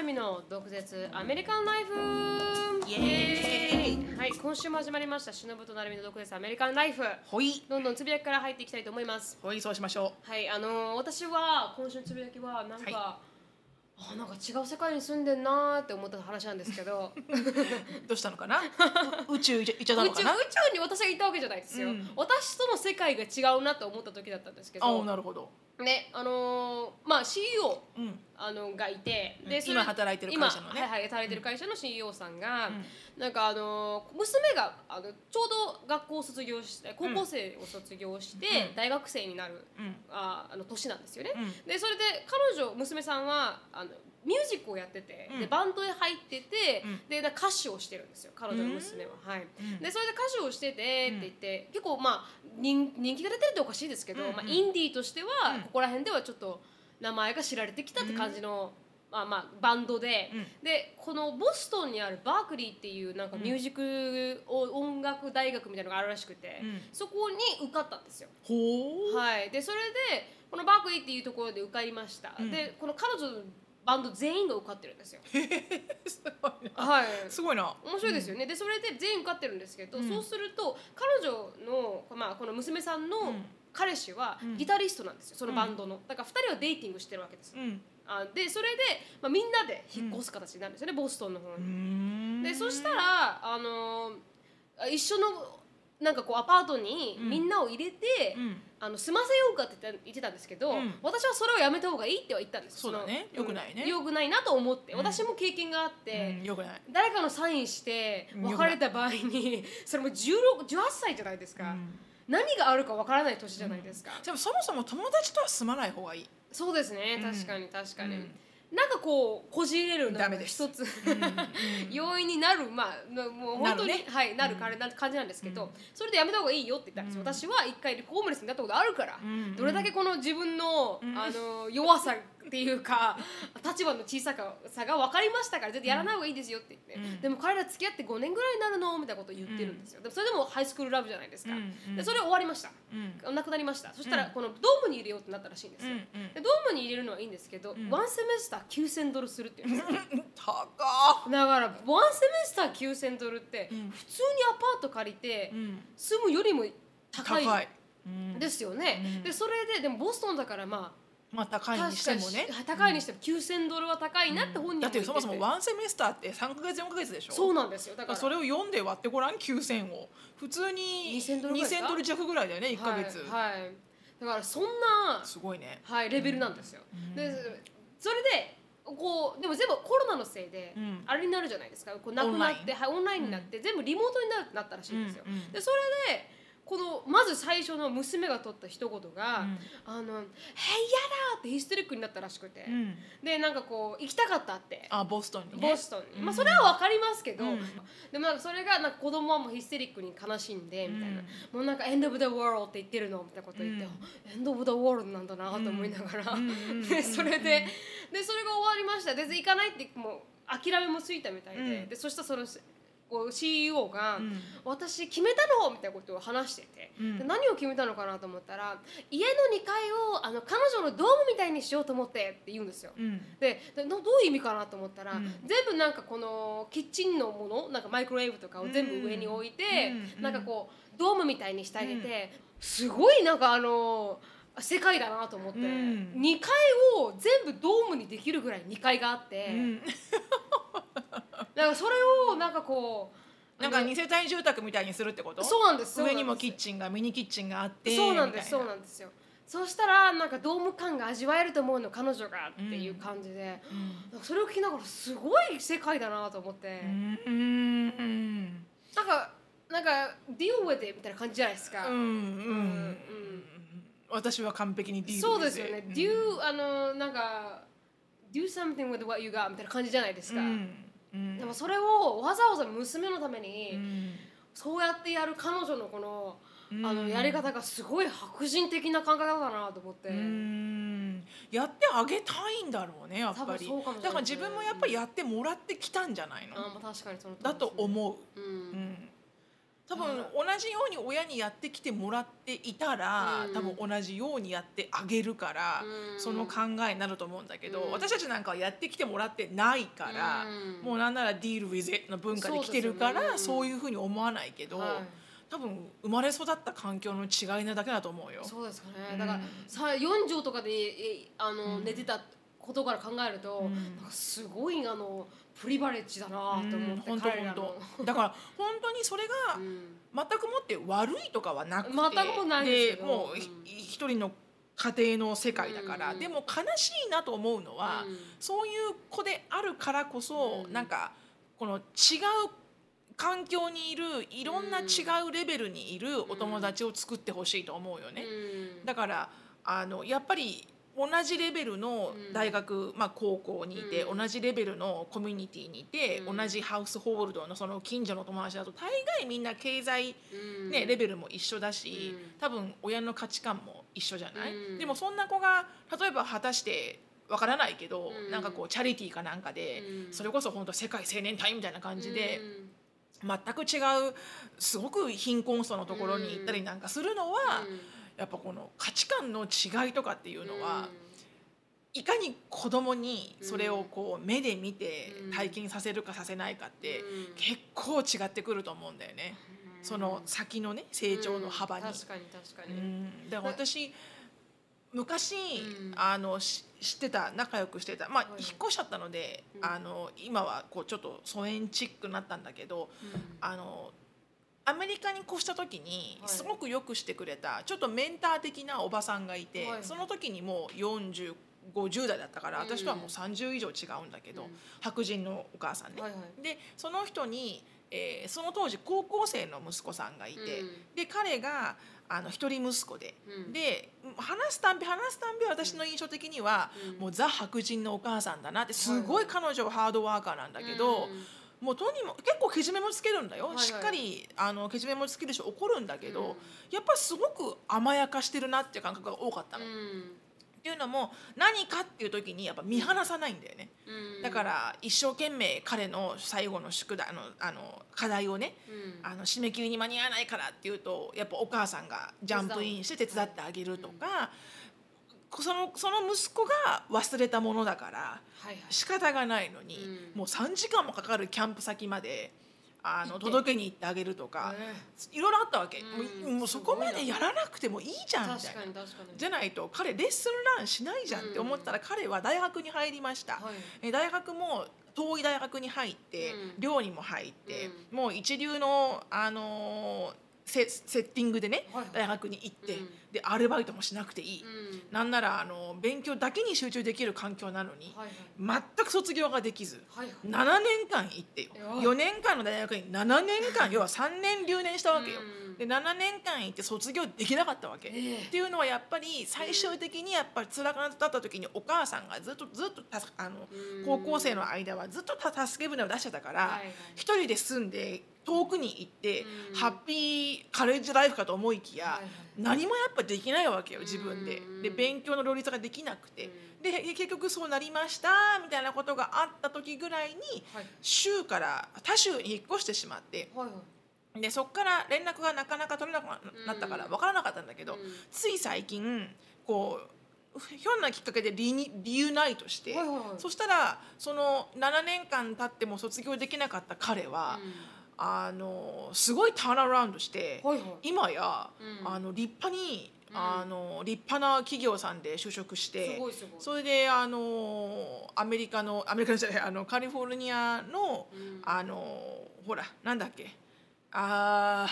なるみの毒舌アメリカンライフ。イエーイ。はい今週も始まりましたしのぶとなるみの毒舌アメリカンライフ。ほい。どんどんつぶやきから入っていきたいと思います。ほいそうしましょはいあのー私は今週のつぶやきはなんか、はあなんか違う世界に住んでんなーって思った話なんですけど。どうしたのかな？宇宙行っちゃった宇のかな？宙に私がいたわけじゃないですよ、うん。私との世界が違うなと思った時だったんですけあどなるほど、ねあのーまあ CEO うん、あのがいてうん。それ今働いてる会社のね。今はいはい働いてる会社の CEO さんが、うん。なんかあの娘があのちょうど学校を卒業して高校生を卒業して、うん。大学生になるうん。ああの年なんですよね。うん。でそれで彼女娘さんはあのミュージックをやってて、うん。でバンドへ入ってて、うん。で歌手をしてるんですよ彼女の娘は。はい。うん。でそれで歌手をしててって言って、結構まあ人人気が出てるっておかしいですけど、まあ、インディーとしては、うん。ここら辺ではちょっと名前が知られてきたって感じの、まあまあバンドで、うん。でこのボストンにあるバークリーっていうなんかミュージック音楽大学みたいなのがあるらしくて、うん。そこに受かったんですよ。はい、でそれでこのバークリーっていうところで受かりました、うん。でこの彼女のバンド全員が受かってるんですよ。すごいな。はい。すごいな。面白いですよね、でそれで全員受かってるんですけど、うん。そうすると彼女の、まあ、この娘さんのうん。彼氏はうん。ギタリストなんですよそのバンドの、だから2人はデイティングしてるわけです、うん。あでそれで、まあ、みんなで引っ越す形になるんですよね、ボストンの方うに。ん。でそしたらあのー一緒のなんかこうアパートにうん。みんなを入れて、うん。あの住ませようかって言ってたんですけど、うん。私はそれをやめた方がいいっては言ったんですそうだね。の良くないね。うん良くないなと思って、うん。私も経験があって、うんよくない。誰かのサインしてうん別れた場合にそれも16 18歳じゃないですか、うん。何があるかわからない年じゃないですか、でもそもそも友達とは住まない方がいい、そうですね。うん。確かに確かに、うんなんかこうこじれるのがダメです。一つ。要因になる。まあのもう本当になるねはいなる感じなんですけど、うん。それでやめた方がいいよって言ったんです私は一回ホームレスになったことあるから、うん。どれだけこの自分の,、うん。あの弱さっていうか立場の小ささが分かりましたから絶対やらない方がいいですよって言って、うん。でも彼ら付き合って5年ぐらいになるのみたいなことを言ってるんですよ、でもそれでもハイスクールラブじゃないですか、うんうん。でそれ終わりました。うん。なくなりました。そしたうん。らこのドームに入れようってなったらしいんですよ、うんうん。でドームに入れるのはいいんですけど、ん。ワンセメスター9000ドルするって言う。んですよ高っ。だからワンセメスター9000ドルってうん。普通にアパート借りてうん。住むよりも高いですよね、うん。でそれででもボストンだからままあ高あいにしてもね。高いにしても9000ドルは高いなって本人もだってそもそもンワンセメスターって3か月4か月でしょ？そうなんですよ。だから。それを読んで割ってごらん？9000を。普通に2000ドルぐらいですか？2000ドル弱ぐらいだよね1か月、はい、はい。だからそんな、すごいね。はい、レベルなんですよ、うん。でそれでこうでも全部コロナのせいで、うん。あれになるじゃないですか。こうなくなってオンライン。はい、オンラインになって、全部リモートになるなったらしいんですよ、うんうん。でそれでこのまず最初の娘が取った一言が「うん。あのへいやだ!」ってヒステリックになったらしくて、うん。でなんかこう行きたかったって。あボストンにね。ボストンに、うんまあそれは分かりますけど、うん。でもなんかそれがなんか子供はもうヒステリックに悲しんでみたいな、うん。もうなんか「エンド・オブ・ザ・ワールド」って言ってるのみたいなこと言って「エンド・オブ・ザ・ワールド」なんだなと思いながら、でそれででそれが終わりました。で行かないってもう諦めもついたみたいで,、うん。でそしたらそのこう CEO が、うん。私決めたのみたいなことを話してて、うん。で何を決めたのかなと思ったら家の2階をあの彼女のドームみたいにしようと思ってって言うんですよ。うん。ででどどういう意味かなと思ったら、うん。全部なんかこのキッチンのものなんかマイクロウェーブとかを全部上に置いて、うん。なんかこうドームみたいにしてあげて、すごいなんかあの世界だなと思って、うん。2階を全部ドームにできるぐらい2階があって、うんなんかそれをなんかこうなんか二世帯住宅みたいにするってこと？そうなんです上にもキッチンがミニキッチンがあってそうなんですそうなんですよ。そうしたらなんかドーム感が味わえると思うの彼女がっていう感じで、うん。それを聞きながらすごい世界だなと思って、うん。うんなんかなんか「deal with it」みたいな感じじゃないですか、うんうん。うん私は完璧にディールそうですよね「うん。do」あのなんか「do something with what you got」みたいな感じじゃないですか、うんうん。でもそれをわざわざ娘のために、うん。そうやってやる彼女のこの,、うん。あのやり方がすごい白人的な考え方だなと思って、うん。やってあげたいんだろうねやっぱり。だから自分もやっぱりやってもらってきたんじゃないの？あまあ確かにそのだと思う、ううんん、多分はい同じように親にやってきてもらっていたら、うん。多分同じようにやってあげるから、うん。その考えになると思うんだけど、うん。私たちなんかはやってきてもらってないから、うん。もうなんなら「ディール・ウィズ・の文化で来てるからそう,、いうふうに思わないけど、はい。多分生まれ育った環境の違いなだけだと思うよ。そうですかね、うんだからさ4畳とかでえあの、うん。寝てたことから考えると、うん。なんかすごいあのプリバレッジだなと思って、うん。本当彼らの。本当だから本当にそれがうん。全くもって悪いとかはなくて。全くもないでもうひうん。一人の家庭の世界だから、うん。でも悲しいなと思うのは、うん。そういう子であるからこそ、うん。なんかこの違う環境にいるいろんな違うレベルにいるお友達を作ってほしいと思うよね。うん。だからあのやっぱり同じレベルの大学、まあ、高校にいて、うん。同じレベルのコミュニティにいて、うん。同じハウスホールドのその近所の友達だと大概みんな経済、うん。ねレベルも一緒だし、うん。多分親の価値観も一緒じゃない、うん。でもそんな子が例えば果たしてわからないけど、うん。なんかこうチャリティーかなんかで、うん。それこそ本当世界青年隊みたいな感じで、うん。全く違うすごく貧困層のところに行ったりなんかするのは、やっぱこの価値観の違いとかっていうのは、いかに子供にそれをこう目で見てうん。体験させるかさせないかってうん。結構違ってくると思うんだよね。うん。その先のね成長の幅に。うん。確かに確かうに、ん。だから私昔、うん。あのし知ってた仲良くしてたまあ、はい。引っ越しちゃったので、うん。あの今はこうちょっと疎遠チックになったんだけどうん。あのアメリカに越した時にはい。すごくよくしてくれたちょっとメンター的なおばさんがいて、はい。その時にもう4050代だったからうん私とはもう30以上違うんだけど、うん。白人のお母さんね。はいはい。でその人に、えーその当時高校生の息子さんがいて、うんで彼があの一人息子で、うん。で話すたんび話すたんび私の印象的には、うん。もうザ白人のお母さんだなってすごい彼女はハードワーカーなんだけど、うんもうとにも結構けじめもつけるんだよ、はいはいしっかりあのけじめもつけるし怒るんだけど、うん。やっぱすごく甘やかしてるなっていう感覚が多かったの。っうん。ていうのも何かっていう時にやっぱ見放さないんだよね。うん。だから一生懸命彼の最後の宿題あのあの課題をねうん。あの締め切りに間に合わないからっていうとやっぱお母さんがジャンプインして手伝ってあげるとか、そのその息子が忘れたものだからはいはい。仕方がないのに、うん。もう3時間もかかるキャンプ先まであの届けに行ってあげるとか、えいろいろあったわけ、うん。もうそこまでやらなくてもいいじゃんみたいなじゃないと彼レッスンランしないじゃんって思ったら彼は大学に入りました。はい。え大学も遠い大学に入って、うん。寮にも入って、もう一流の、あのーセセッティングでね、はい大学に行って、うん。でアルバイトもしなくていい、うん。なんならあの勉強だけに集中できる環境なのに、はいはい。全く卒業ができず。はいはい。7年間行ってよ。うわ4年間の大学に7年間要は3年留年したわけよ。うん。で7年間行って卒業できなかったわけ、ええ。っていうのはやっぱり最終的にやっぱり辛くなった時にお母さんがずっとずっとたあのうん。高校生の間はずっとた助け舟を出してたからはいはい。一人で住んで遠くに行ってうん。ハッピーカレッジライフかと思いきや何もやっぱできないわけよ自分で。うん。で勉強の両立ができなくて。うん。で結局そうなりましたみたいなことがあった時ぐらいにはい。州から他州に引っ越してしまって。はいはい。でそこから連絡がなかなか取れなくなったからうん。分からなかったんだけど、うん。つい最近こうひょんなきっかけでリニリユナイトして、はいはいはい。そしたらその7年間経っても卒業できなかった彼は、あのすごいターンアラウンドして、はいはい。今や、うん。あの立派に、うん。あの立派な企業さんで就職してそれであのアメリカのアメリカじゃないあのカリフォルニアの、うん。あのほらなんだっけあ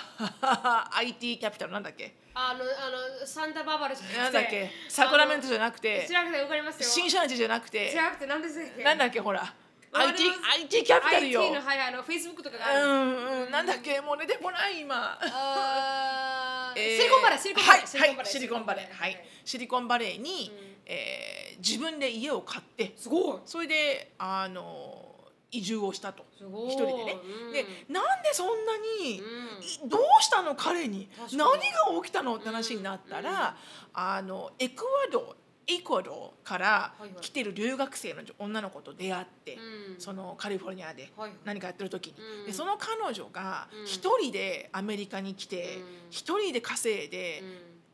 ー IT キャピタルなんだっけあのあのサンタバーバラじゃなくてなんだっけサクラメントじゃなくあての知らなくてわかりますよ。新シャージじゃなくてなくて何でしたっけ？なんだっけほら IT, IT キャピタルよ。IT のはいはいあのフェイスブックとかがある。うんうんなんだっけ？もう出てこない今。えーシリコンバレーシリコンバレーはいはいシリコンバレー。はい。はい。シリコンバレーに、うん。えー自分で家を買ってすごい。それであの移住をしたと。一人でね、うん。でなんでそんなに、うん。いどうしたの彼に？何が起きたの？って話になったら、あのエクアドエクアドから来てる留学生の女の子と出会って、うん。そのカリフォルニアではい何かやってる時に、うん。でその彼女がうん。一人でアメリカに来てうん。一人で稼いで、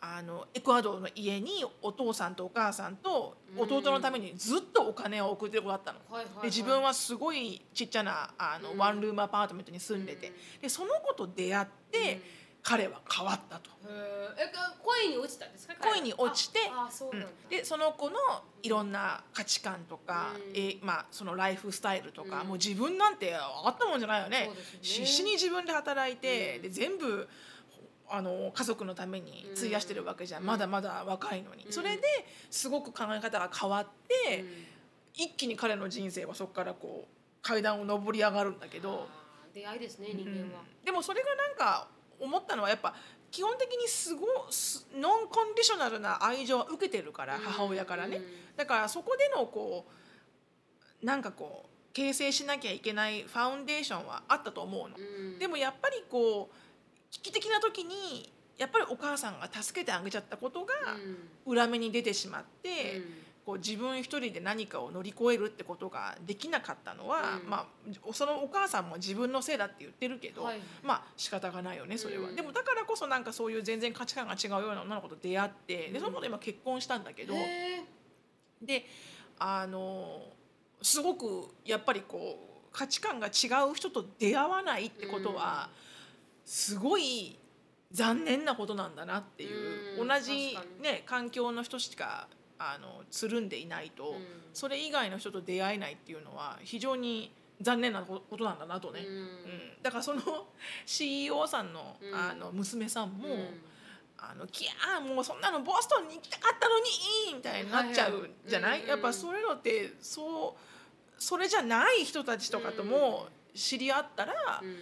あのエクアドの家にお父さんとお母さんと弟のためにずっとお金を送ってる子だったの。で自分はすごいちっちゃなあの、うん。ワンルームアパートメントに住んでて、でその子と出会って、彼は変わったと。え恋に落ちたんですか？恋に落ちてそうなんでその子のいろんな価値観とか、うん。えーまあ、そのライフスタイルとか、うん。もう自分なんてあったもんじゃないよね。ね。必死に自分で働いて、うん。で全部あの家族のために費やしてるわけじゃん、うん。まだまだ若いのに、うん。それですごく考え方が変わって、一気に彼の人生はそこからこう階段を上り上がるんだけど、出会いですね人間は、うんでもそれがなんか思ったのはやっぱ基本的にすごすノンコンディショナルな愛情を受けてるから母親からね、だからそこでのこうなんかこう形成しなきゃいけないファウンデーションはあったと思うの。うん。でもやっぱりこう危機的な時にやっぱりお母さんが助けてあげちゃったことがうん。裏目に出てしまって、うんこう自分一人で何かを乗り越えるってことができなかったのは、うん。まあそのお母さんも自分のせいだって言ってるけど、はい。まあ仕方がないよねそれは、うん。でもだからこそなんかそういう全然価値観が違うような女の子と出会ってでその子と今結婚したんだけど、へであのすごくやっぱりこう価値観が違う人と出会わないってことは、すごい残念なことなんだなっていう、うん。同じね環境の人しかあのつるんでいないと、うん。それ以外の人と出会えないっていうのは非常に残念なことなんだなとね、ーうん。うん。だからその CEO さんの,、うん。あの娘さんも、うん。あのキャーもうそんなのボストンに行きたかったのにみたいになっちゃうじゃない、はいはいやっぱそういうのってそうそれじゃない人たちとかとも知り合ったらうん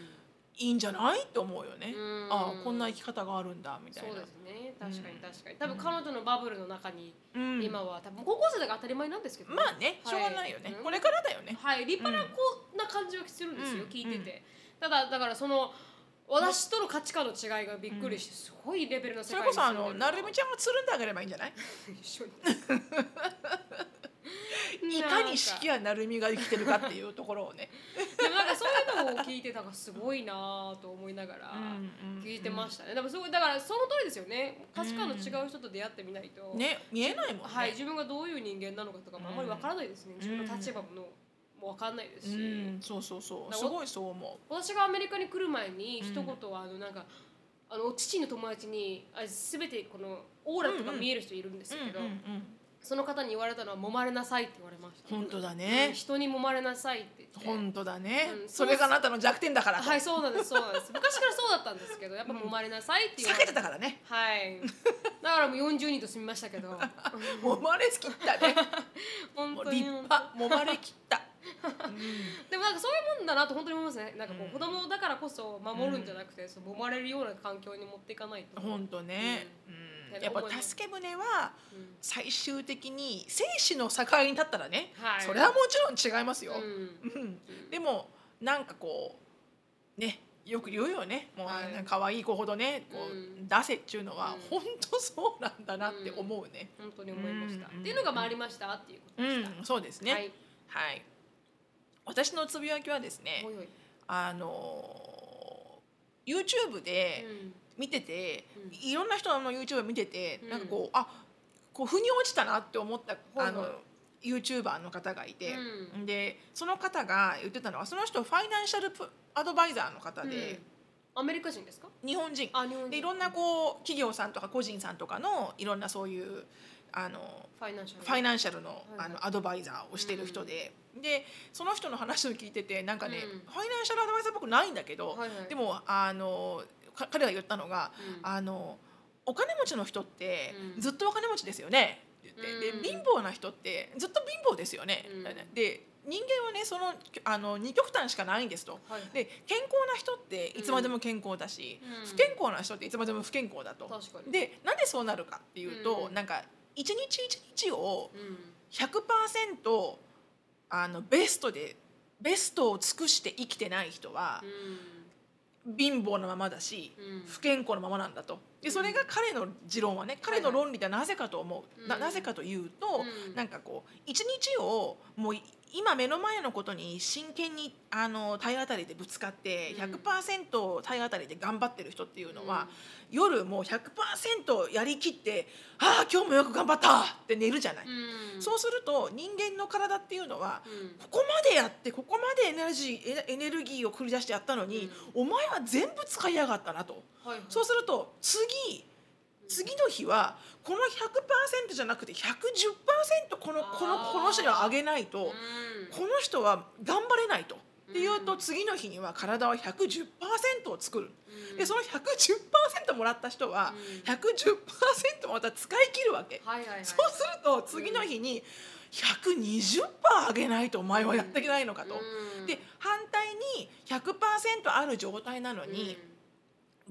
いいんじゃない？って思うよね、うん。ああこんな生き方があるんだみたいな。そうですね。確かにうん。確かに。多分彼女のバブルの中にうん。今は多分高校生だから当たり前なんですけどね。まあねしょうがないよね、うん。これからだよね、はい。立派な子な感じはするんですよ、うん。聞いてて、ただだからその私との価値観の違いがびっくりしてすごいレベルの世界それこそあのな。るみちゃんがつるんであげればいいんじゃない？一緒にいかに式やなるみが生きてるかっていうところをね。でもなんかそういうのを聞いてたからすごいなと思いながら聞いてまししたね、でもすごいだからその通りですよね。価値観の違う人と出会ってみないと、ね見えないもんね、はい、自分がどういう人間なのかとかもあんまりわからないですね、自分の立場ももわかんないですし、うん。そうそうそう。だからすごいそう思私がアメリカに来る前にうん一言はあのなんか、あの父の友達にあ全てこのオーラとか見える人いるんですう、けど、うんうんうんその方に言われたのは「揉まれなさい」って言われました。本当だうんね、人に揉まれなさいって。言って本当だね、うんそれがあなたの弱点だからと、はいそうなんですそうなんです。昔からそうだったんですけどやっぱ揉まれなさいって言われ避けてたからね。はい。だからもう40人と住みましたけど。揉まれきったね。本当もう立に派。揉まれきった、でもなんかそういうもんだなと本当に思いますね。なんかこう、うん。子供だからこそ守るんじゃなくて、そう揉まれるような環境に持っていかないと、本当ね、うん。うんやっぱ助け舟はうん。最終的に生死の境に立ったらね、はい。それはもちろん違いますよ、うん。うん。でもなんかこうねよく言うよね。もう、は可愛い子ほどねこう、うん。出せっていうのは、うん。本当そうなんだなって思うね。本当に思いました、うん。っていうのが回りました。っていうことうでした、ん、そうですね。ははい。い私のつぶやきはですねあの YouTube でうん見てて、うん。いろんな人の YouTube 見てて、うん。なんかこうあこう腑に落ちたなって思った、はいあの YouTuber の方がいて、うん。でその方が言ってたのはその人ファイナンシャルプアドバイザーの方で、アメリカ人ですか？日本人。でいろんなこう企業さんとか個人さんとかのいろんなそういうあのファイナンシャル。ファイナンシャルのはいあのアドバイザーをしてる人で、でその人の話を聞いててなんかね、うん。ファイナンシャルアドバイザーっぽくないんだけど、はいはい。でもあのか彼が言ったのが、うん。あのお金持ちの人ってうん。ずっとお金持ちですよね。って言って、うん。で貧乏な人ってずっと貧乏ですよね、で人間はねそのあの二極端しかないんですと。はい。で健康な人っていつまでも健康だし、うん。不健康な人っていつまでも不健康だと。でなんでそうなるかっていうと、うん。なんか一日一日をうん。100%あのベストでベストを尽くして生きてない人はうん貧乏のままだし、うん。不健康のままなんだと。でそれが彼の持論はね彼の論理ではなぜかと思う、うん。ななぜかというと、うん。なんかこう一日をもうい今目の前のことに真剣にあの体当たりでぶつかってうん100%体当たりで頑張ってる人っていうのは、夜もう100%やりきって「ああ今日もよく頑張った!」って寝るじゃない。うんそうすると人間の体っていうのはうんここまでやってここまでエネルギーエネエネルギーを繰り出してやったのに、お前は全部使いやがったなと。はいはいそうすると次次の日はこの100%じゃなくて110%このこのこの人にはあげないとうん。この人は頑張れないと。っていううんと次の日には体は110%を作る。うん。でその110%もらった人はうん。110%また使い切るわけ。そうすると次の日に120%あげないとお前はやっていけないのかと。うん。で反対に100%ある状態なのに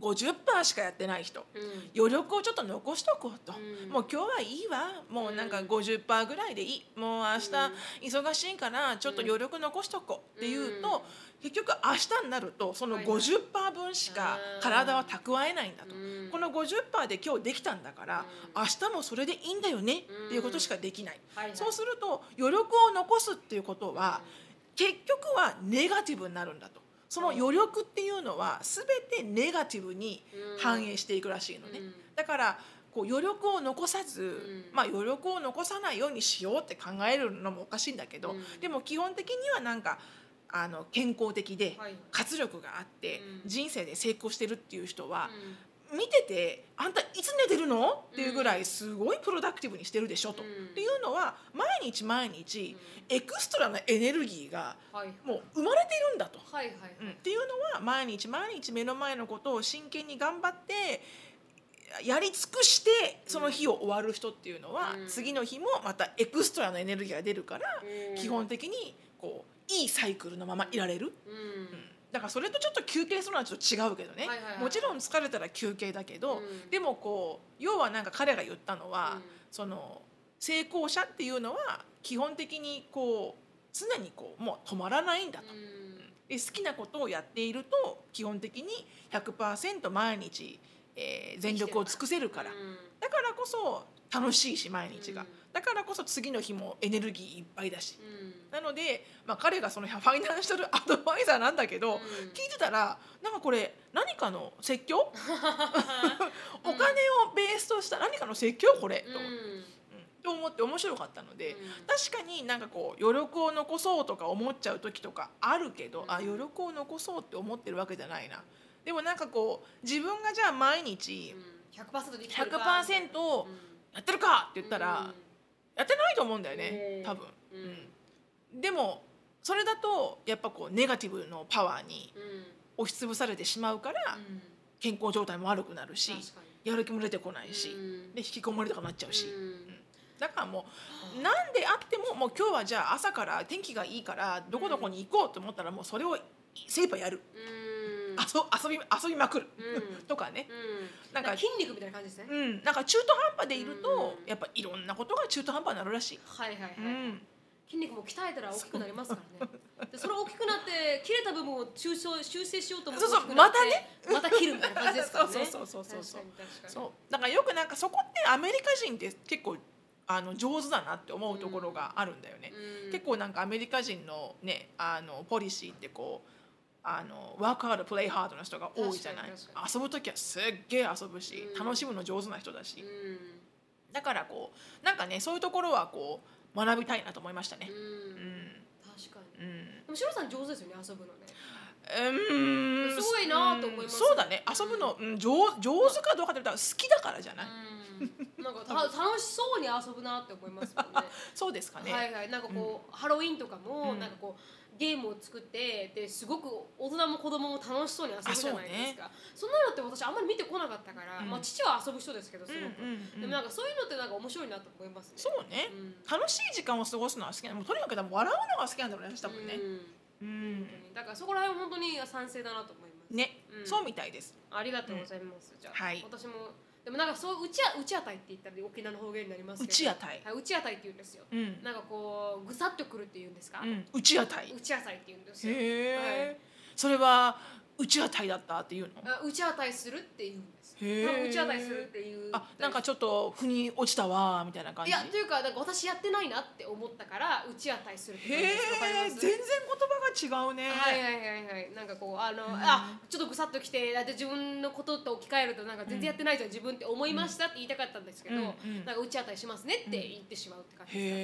50%しかやってない人。うん。うん余力をちょっと残しとこうと、うん。もう今日はいいわ。もうなんかうん。50%ぐらいでいい。もう明日忙しいからちょっと余力残しとこう。っていうと、結局明日になるとそのはいはい。50%分しか体は蓄えないんだと、うん。この50%で今日できたんだから、明日もそれでいいんだよね。っていうことしかできない、はいはい。そうすると余力を残すっていうことは、結局はネガティブになるんだとその余力っていうのは全てネガティブに反映していくらしいのね、うん。だからこう余力を残さず、ん。まあ余力を残さないようにしようって考えるのもおかしいんだけど、うん。でも基本的にはなんかあの健康的ではい。活力があって、うん。人生で成功してるっていう人は、うん見てて「あんたいつ寝てるの?」っていうぐらいすごいプロダクティブにしてるでしょと。うん。っていうのは毎日毎日エクストラなエネルギーがはい。もう生まれているんだと。っていうのは毎日毎日目の前のことを真剣に頑張ってやり尽くしてその日を終わる人っていうのは、うん。次の日もまたエクストラのエネルギーが出るから、うん。基本的にこういいサイクルのままいられる。うん。うんだからそれとちょっと休憩するのはちょっと違うけどね、はいはいはい。もちろん疲れたら休憩だけど、うん。でもこう要はなんか彼が言ったのは、うんその成功者っていうのは基本的にこう常にこうもう止まらないんだと。うん。で好きなことをやっていると基本的に100%毎日、えー全力を尽くせるから、うん。だからこそ楽しいし毎日が、うん。だからこそ次の日もエネルギーいっぱいだし、うん。なので、まあ、彼がその ファイナンシャルアドバイザーなんだけど、うん。聞いてたらなんかこれ何かの説教？お金をベースとした何かの説教これ、と思っと思って面白かったので、うん。確かになんかこう余力を残そうとか思っちゃう時とかあるけど、うん。あ余力を残そうって思ってるわけじゃないな。でもなんかこう自分がじゃあ毎日うん。100%できてるか100%をやってるかって言ったら、やってないと思うんだよねうん多分、うん。うん。でもそれだとやっぱこうネガティブのパワーにうん。うん押しつぶされてしまうからうん。健康状態も悪くなるしやる気も出てこないし、うん。で引きこもりとかなっちゃうし、うん。だからもう何であってももう今日はじゃあ朝から天気がいいからどこどこに行こうと思ったらもうそれを精一杯やる、うん遊遊び遊びまくる、うん。とかね、うん。なんか筋肉みたいな感じですね。うん、なんか中途半端でいると、うんやっぱいろんなことが中途半端になるらしい。はいはいはい。うん。筋肉も鍛えたら大きくなりますからね。でそれ大きくなって切れた部分を修正修正しようと思ってそうそうまたね。また切るみたいな感じですからね。そうそうそうそうそう。そう。だからよくなんかそこってアメリカ人って結構あの上手だなって思うところがあるんだよね。うん。結構なんかアメリカ人のねあのポリシーってこうあのワークハードプレイハードな人が多いじゃない。遊ぶ時はすっげえ遊ぶし、うん。楽しむの上手な人だし、うん。だからこうなんかねそういうところはこう学びたいなと思いましたね。う。うん。ん確かに。うん。でもシロさん上手ですよね遊ぶのね。うん。すごいなと思いますそうだね。遊ぶの、うん、上上手かどうかって言ったら好きだからじゃない、うん。なんかた楽しそうに遊ぶなって思いますもんね。そうですかね、はいはい。なんかこう、ハロウィンとかも、うん。なんかこうゲームを作ってですごく大人も子供も楽しそうに遊ぶじゃないですか。そ,、んなのって私あんまり見てこなかったから、うん。まあ父は遊ぶ人ですけどすごく、でもなんかそういうのってなんか面白いなと思いますねそうね、うん。楽しい時間を過ごすのは好きなの。もうとにかく笑うのが好きなんだろうね多分ね、うん。だからそこら辺は本当に賛成だなと思います。ね、うん。そうみたいです。ありがとうございます、じゃあ、はい。私もでもなんかそううちあうちあたいって言ったら沖縄の方言になりますけど。うちあたい。はいうちあたいって言うんですよ。うん、なんかこうぐさっとくるって言うんですか、うん、うちあたいうちあたいって言うんですよ。へえ、はい。それはうちあたいだったっていうの？あうちあたいするって言うんです打ち当たりするっていう。あなんかちょっと腑に落ちたわみたいな感じ？いやというかなんか私やってないなって思ったから打ち当たりするって感じへえ全然言葉が違うね、はいはいはいはい。なんかこうあの、あちょっとぐさっときてだって自分のことと置き換えるとなんか全然やってないじゃん、自分って思いましたって言いたかったんですけど、なんか打ち当たりしますねって言ってしまうって感じですか、へ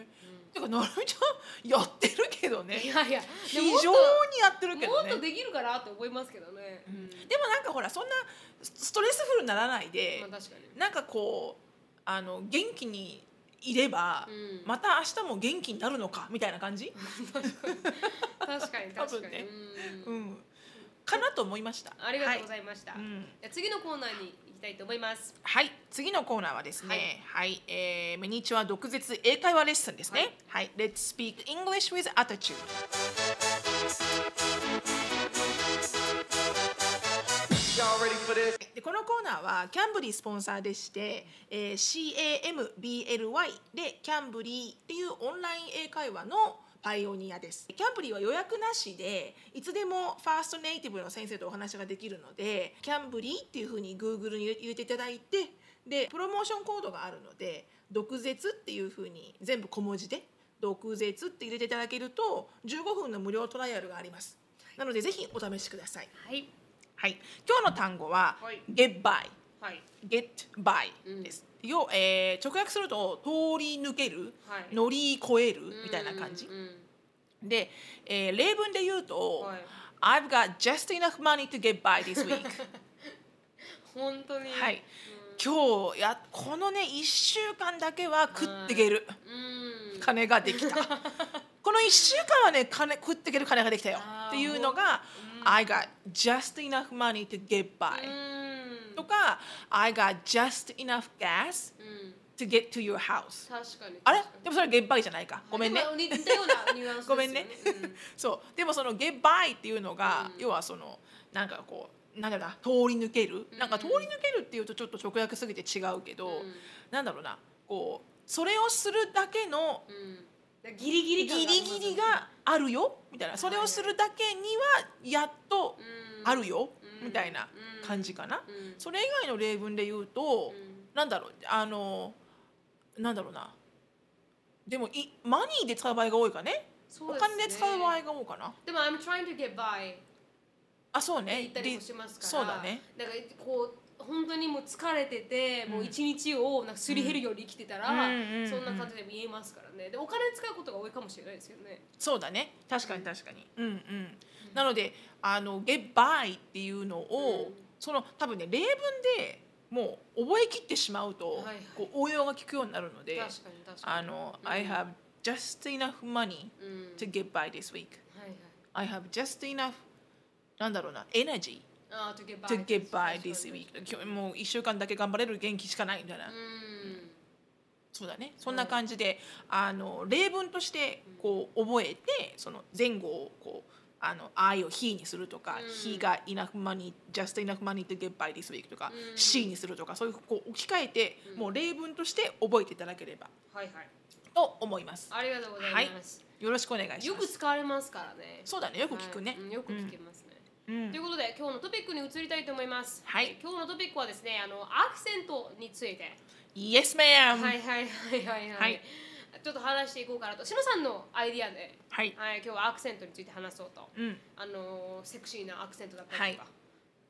え、てかなるみちゃんやってるけどね。いやいや非常にやってるけどね。もっとできるかなって思いますけどね、うん。でもなんかほらそんなストレスフルにならないで、まあ確かに。なんかこうあの元気にいれば、うん。また明日も元気になるのかみたいな感じ、確かに確かに、ね。うん。うん、かなと思いました。ありがとうごいざいました、はい。うん。次のコーナーにたいと思いますはい、次のコーナーはですね、はい、えーミニチュア毒舌英会話レッスンですね。はい、Let's speak English with attitude。でこのコーナーはキャンブリースポンサーでして、えー CAMBLY でキャンブリーっていうオンライン英会話のパイオニアです。キャンブリーは予約なしでいつでもファーストネイティブの先生とお話ができるのでキャンブリーっていうふうに Google に入れていただいてでプロモーションコードがあるので毒舌っていうふうに全部小文字で毒舌って入れていただけると15分の無料トライアルがあります。なのでぜひお試しください。はいはい、今日の単語は、はい get by はい。get by うん。です。要えー直訳すると通り抜ける、はい。乗り越えるみたいな感じ。うん。うんで、えー例文で言うと、はい。I've got just enough money to get by this week 本当に。はい。今日やこのね1週間だけは食っていける、うん。金ができた。この1週間はね金食っていける金ができたよ。っていうのが、I got just enough money to get by、うんとか I got just enough gas うん。to get to your house. あれ？でもそれ get by じゃないか。ごめんね。ごめんね。うん。そう。でもその get by っていうのが、うん。要はそのなんかこうなんだろうな通り抜ける、なんか通り抜けるっていうとちょっと直訳すぎて違うけど、うん。なんだろうなこうそれをするだけのうん。ギリギリ感ギリギリがあるよ？みたいな。それをするだけにはやっとうん。あるよ？うんみたいな感じかな、うん。それ以外の例文で言うと、うん。なんだろうあのなんだろうな。でもいマニーで使う場合が多いかね。ね。金で使う場合が多いかな。でも I'm trying to get by あそうね。そうだね。だからこう本当にもう疲れてて、もう一日をなんかすり減るように生きてたら、うんうんうんそんな感じで見えますからねでお金使うことが多いかもしれないですよねそうだね確かに確かにうん。うん、なのであの get by っていうのを、うん。その多分ね例文でもう覚えきってしまうと、はいはい。こう応用が効くようになるのであの、うん。I have just enough money うん。to get by this week. はいはい。I have just enough なんだろうな energy to get by this week. 今日もう1週間だけ頑張れる元気しかないみたいな、うん。そうだね。そんな感じで、あの例文としてこう覚えてその前後をこうあの I を He にするとか、うん。He が enough money just enough money to get by this week とか、うん。She にするとかそういうこう置き換えて、うん。もう例文として覚えていただければはいはい。と思います。ありがとうございます、よろしくお願いします。よく使われますからね。そうだね。よく聞くね。はい。うんよく聞けますね、うん。ということで今日のトピックに移りたいと思います。はい。今日のトピックはですね、あのアクセントについて、Yes, ma'am! はいはいはいはいはい、はいちょっと話していこうかなと。しのさんのアイディアで、はい。はい今日はアクセントについて話そうと、うん。あのセクシーなアクセントだったりとか。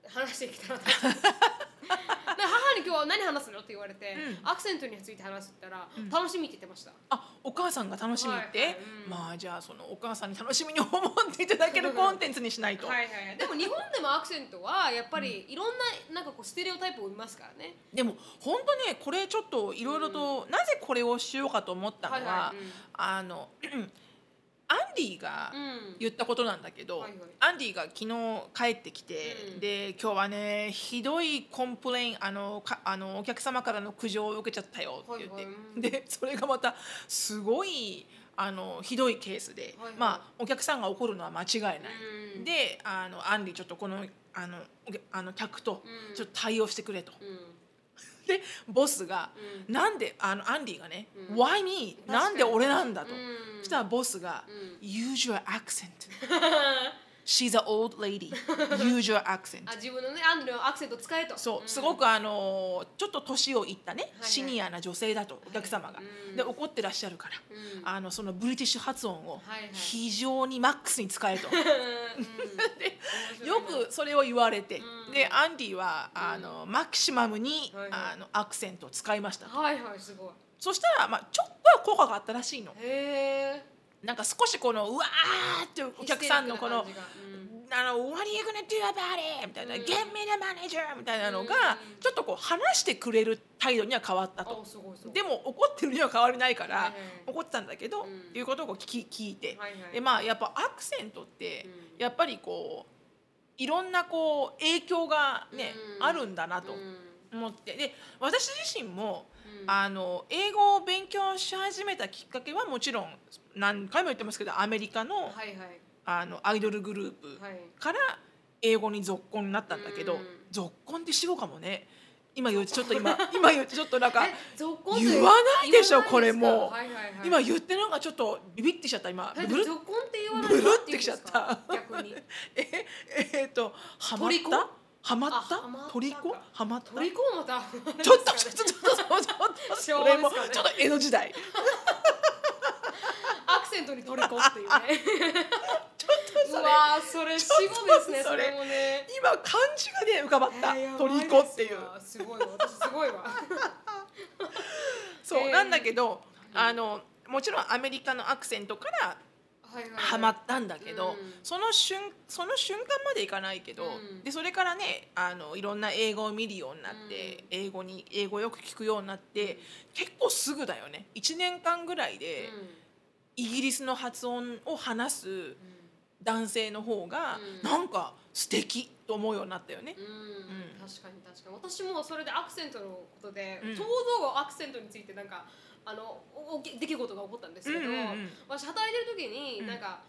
話していけたら 母に今日は何話すの？って言われて、うんアクセントについて話すって言ったら、楽しみって言ってました。あ、お母さんが楽しみって、はいはいうん。まあじゃあそのお母さんに楽しみに思っていただける コンテンツにしないと。はいはいはい、でも日本でもアクセントはやっぱりいろんななんかこうステレオタイプを生みますからね。でも本当ねこれちょっといろいろと、なぜこれをしようかと思ったのは、はいはいうん。あのアンディがうん。言ったことなんだけど、はいはい。アンディが昨日帰ってきて、うん。で今日はねひどい complain あのかあのお客様からの苦情を受けちゃったよって言って、はいはい。うんでそれがまたすごいあのひどいケースで、はいはい。まあお客さんが怒るのは間違いない。うん。であのアンディちょっとこのあのあの客とうん。ちょっと対応してくれと。うんでボスが、うなんであのアンディがね「うん Why me? なんで俺なんだ?」と、うん。そしたらボスがうん「Use your accent」She's an old lady. Use your accent. あ自分のねアンのアクセント使えと。そう、ん。すごくあのちょっと年をいったね、はいシニアな女性だとお客様が、うん。で怒ってらっしゃるから、うん。あのそのブリティッシュ発音を非常にマックスに使えと、よくそれを言われて、うん。でアンディはあのマキシマムに、あのアクセントを使いましたと。はいはいすごい。そしたら、まあ、ちょっとは効果があったらしいの。へえなんか少しこのうわーってお客さんのこの What are you gonna do about it? みたいな、うん。Get me the manager! みたいなのが、うん。ちょっとこう話してくれる態度には変わったと。でも怒ってるには変わりないから、怒ってたんだけど、うん。っていうことを聞聞いて、でまあやっぱアクセントって、うん。やっぱりこういろんなこう影響がね、うん。あるんだなとうん。思って。で私自身も、うん。あの英語を勉強し始めたきっかけはもちろん何回も言ってますけどアメリカの,、はいはい。あのアイドルグループはいから英語に続婚になったんだけど、うん続婚って死語かもね。今言ってちょっと今 今言ってちょっとなんか言わないでしょこれもう。はいはいはい。今言ってなんかちょっとビビってきちゃった今。ブルって言わないブルのってきちゃった。逆に。ええーっとハマっ虜？た？ハマったトリコハマった？トリコまたちょっとちょっとちょっとちょっとちょっと江戸時代セントにトリコっていうねちょっとそれうわーそれ死語ですねそれもね今漢字がね浮かばった、えートリコっていうすごいわ私すごいわそう、えーなんだけどあのもちろんアメリカのアクセントからはいはいはいハマったんだけど、うんその瞬その瞬間までいかないけど、うんでそれからねあのいろんな英語を見るようになって、英語に英語よく聞くようになって結構すぐだよね1年間ぐらいでイギリスの発音を話すうん。男性の方が、うん。なんか素敵と思うようになったよね。うん、確かに確かに。私もそれでアクセントのことで、うん。ちょうどアクセントについてなんかあの出来事が起こったんですけど、私働いてる時に、うん。なんか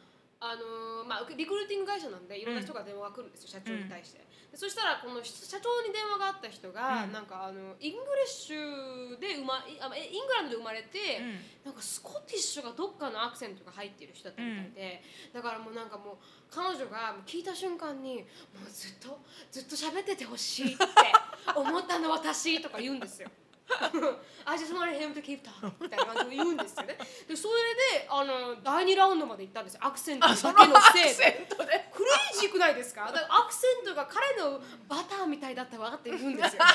あのーまあリクルーティング会社なんでいろんな人が電話が来るんですよ、社長に対して、でそしたらこの社長に電話があった人が、うん。なんかあの English で生まイングランドで生まれて、なんかスコティッシュがどっかのアクセントが入ってる人だったみたいで、だからもうなんかもう彼女が聞いた瞬間にもうずっとずっと喋っててほしいって思ったの私とか言うんですよ。I just want him to keep talking みたいな感じで言うんですよね。でそれであの第2ラウンドまで行ったんですよ。アクセントだけのせいで。クレイジーくないですか？だからアクセントが彼のバターみたいだったわって言うんですよ。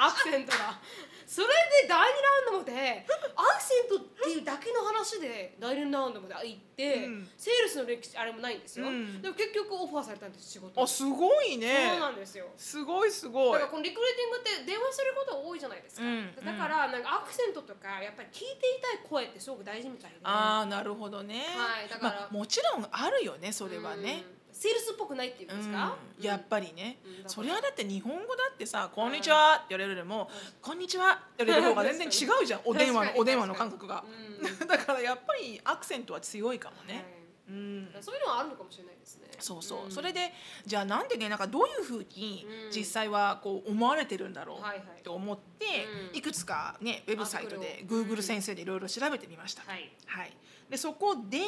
アクセントがそれで第2ラウンドまでアクセントっていうだけの話で第2ラウンドまで行って、うん。セールスの歴史あれもないんですよ、うん。でも結局オファーされたんです仕事あすごいそうねなんですよ。すごいすごい。だからこのリクルーティングって電話すること多いじゃないですか、うんだからなんかアクセントとかやっぱり聞いていたい声ってすごく大事みたいでああなるほどね、はいだからまあ、もちろんあるよねそれはね、うんセールスっぽくないっていうんですか、うんやっぱりね、うんそれはだって日本語だってさ「こんにちは」って言われるよりも「こんにちは」って言われる方が全然違うじゃん お電話のお電話の感覚が。うん。だからやっぱりアクセントは強いかもね、はい。うん。そういうのはあるのかもしれないですね。そうそう、ん。それでじゃあなんでねなんかどういうふうにうん。実際はこう思われてるんだろうと思って、うん。いくつかねウェブサイトでアーティクル先生でいろいろ調べてみました、はい。はい、でそこで、うん。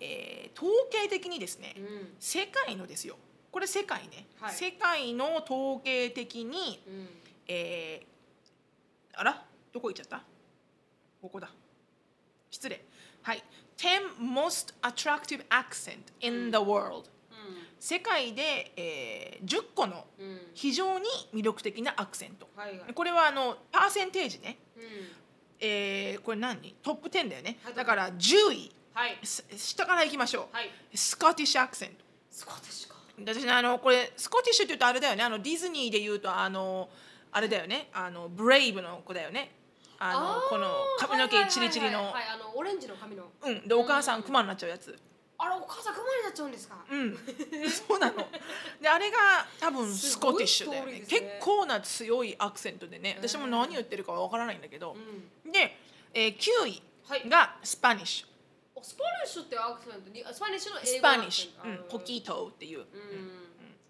えー統計的にですね、うん。世界のですよ。これ世界ね、はい。世界の統計的に、うん。えーあらどこ行っちゃった？ここだ。失礼。はい。10 most attractive accent in the world、世界で、えー10個のうんうん。非常に魅力的なアクセント。はいはい。これはあのパーセンテージね、うんえーこれ何？トップ10だよね。はい。だから10位。はい。す下からいきましょう、はい。スコティッシュアクセント。スコティッシュか。私ねあのこれスコティッシュって言うとあれだよね。あのディズニーで言うとあのあれだよね。あのブレイブの子だよね。あのこの髪の毛チリチリの。オレンジの髪の。うん。でお母さんクマになっちゃうやつあらお母さんクマになっちゃうんですか？うん。そうなの。であれが多分 Scottish だよねですね。結構な強いアクセントでねうん。私も何言ってるかわからないんだけどうん。で、えー、9位はい。が Spanish。お Spanish ってアクセントにあスパニッシュの英ス語パニッシュ、うん、 poquito っていう、うん。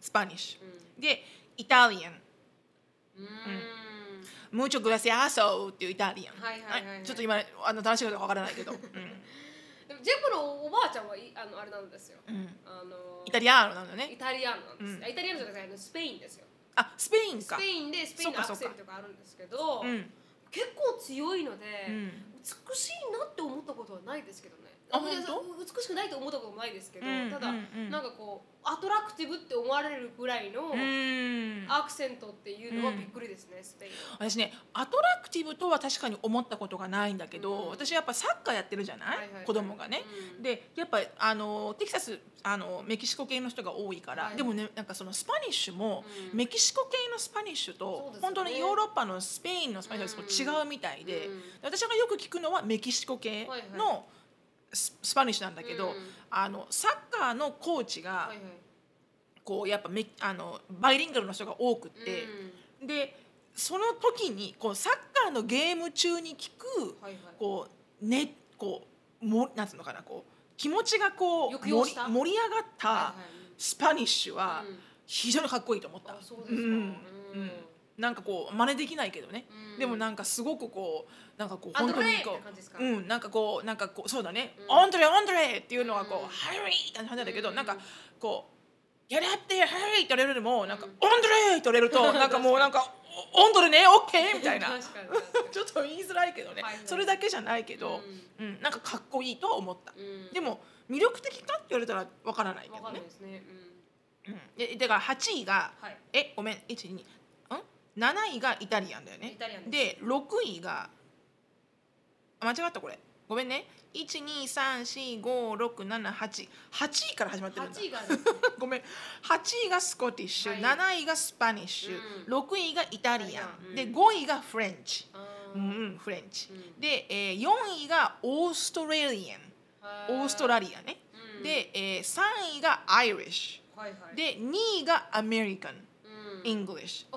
スパニッシうュでイタリアン。ん。うん。ムーチョグラシアーソっていうイタリアン、はいはいはい。はい。ちょっと今あの正しいことかわからないけど、うん、ジェフのおばあちゃんはいあのあれなんですよ。うん。あのイタリアーノなんだね。イタリアンなんです、うん。あイタリアンじゃなくてあのスペインですよ。あスペインか。スペインでスペインのアクセントがあるんですけど、うん。結構強いので、うん。美しいなって思ったことはないですけどね。あ本美しくないと思ったこともないですけど、うんただ、うんうん。なんかこうアトラクティブって思われるぐらいのうん。アクセントっていうのはびっくりですね、スペイン。は。私ね attractive とは確かに思ったことがないんだけど、うん。私やっぱサッカーやってるじゃない、はいはいはい。子供がね。うん。でやっぱあのテキサスあのメキシコ系の人が多いから、はい。はいでもねなんかその Spanish も、うん。メキシコ系の Spanish と、ね。本当にヨーロッパのスペインの Spanish と違うみたいで、うん。私がよく聞くのはメキシコ系はいはい。のス Spanish なんだけど、うん。あのサッカーのコーチが、はいはい。こうやっぱメあのバイリンガルの人が多くって、でその時にこうサッカーのゲーム中に聞くうんはいはい。こうねこうもなんつうのかなこう気持ちがこう盛り上がっはいたはい。スパニッシュはうん。非常にかっこいいと思った。あそうですか、うん。うん。うんなんかこう真似できないけどね、うん。でもなんかすごくこうなんかこう本当にこううんなんかこうなんかこうそうだね、うん。アンドレアンドレっていうのはこう、うん。ハリーって感じなんだけど、うん。なんかこうやれってハリーって言われるよりもなんか、うん。アンドレって言われると なんかもうなんかおアンドレねオッケーみたいな。確かに確かに。ちょっと言いづらいけどね、はいはい。それだけじゃないけど、うん。なんかかっこいいとは思った、うん。でも魅力的かって言われたらわからないけどね。いでだから8位がはい。えごめん1 2ん7位がイタリアンだよね。イタリアンで6位があ間違ったこれ。ごめんね。123456788位から始まってるんだ。8位が ごめん。8位がスコティッシュ、はい。7位がスパニッシュ、うん。6位がイタリアン、でうん。5位がフレンチ、うんうん、フレンチ、うん。で、えー、4位がオーストラリアン。オーストラリアね、うん。で、えー、3位がアイリッシはいはい。ュで2位がアメリカンうんイングリッシあュ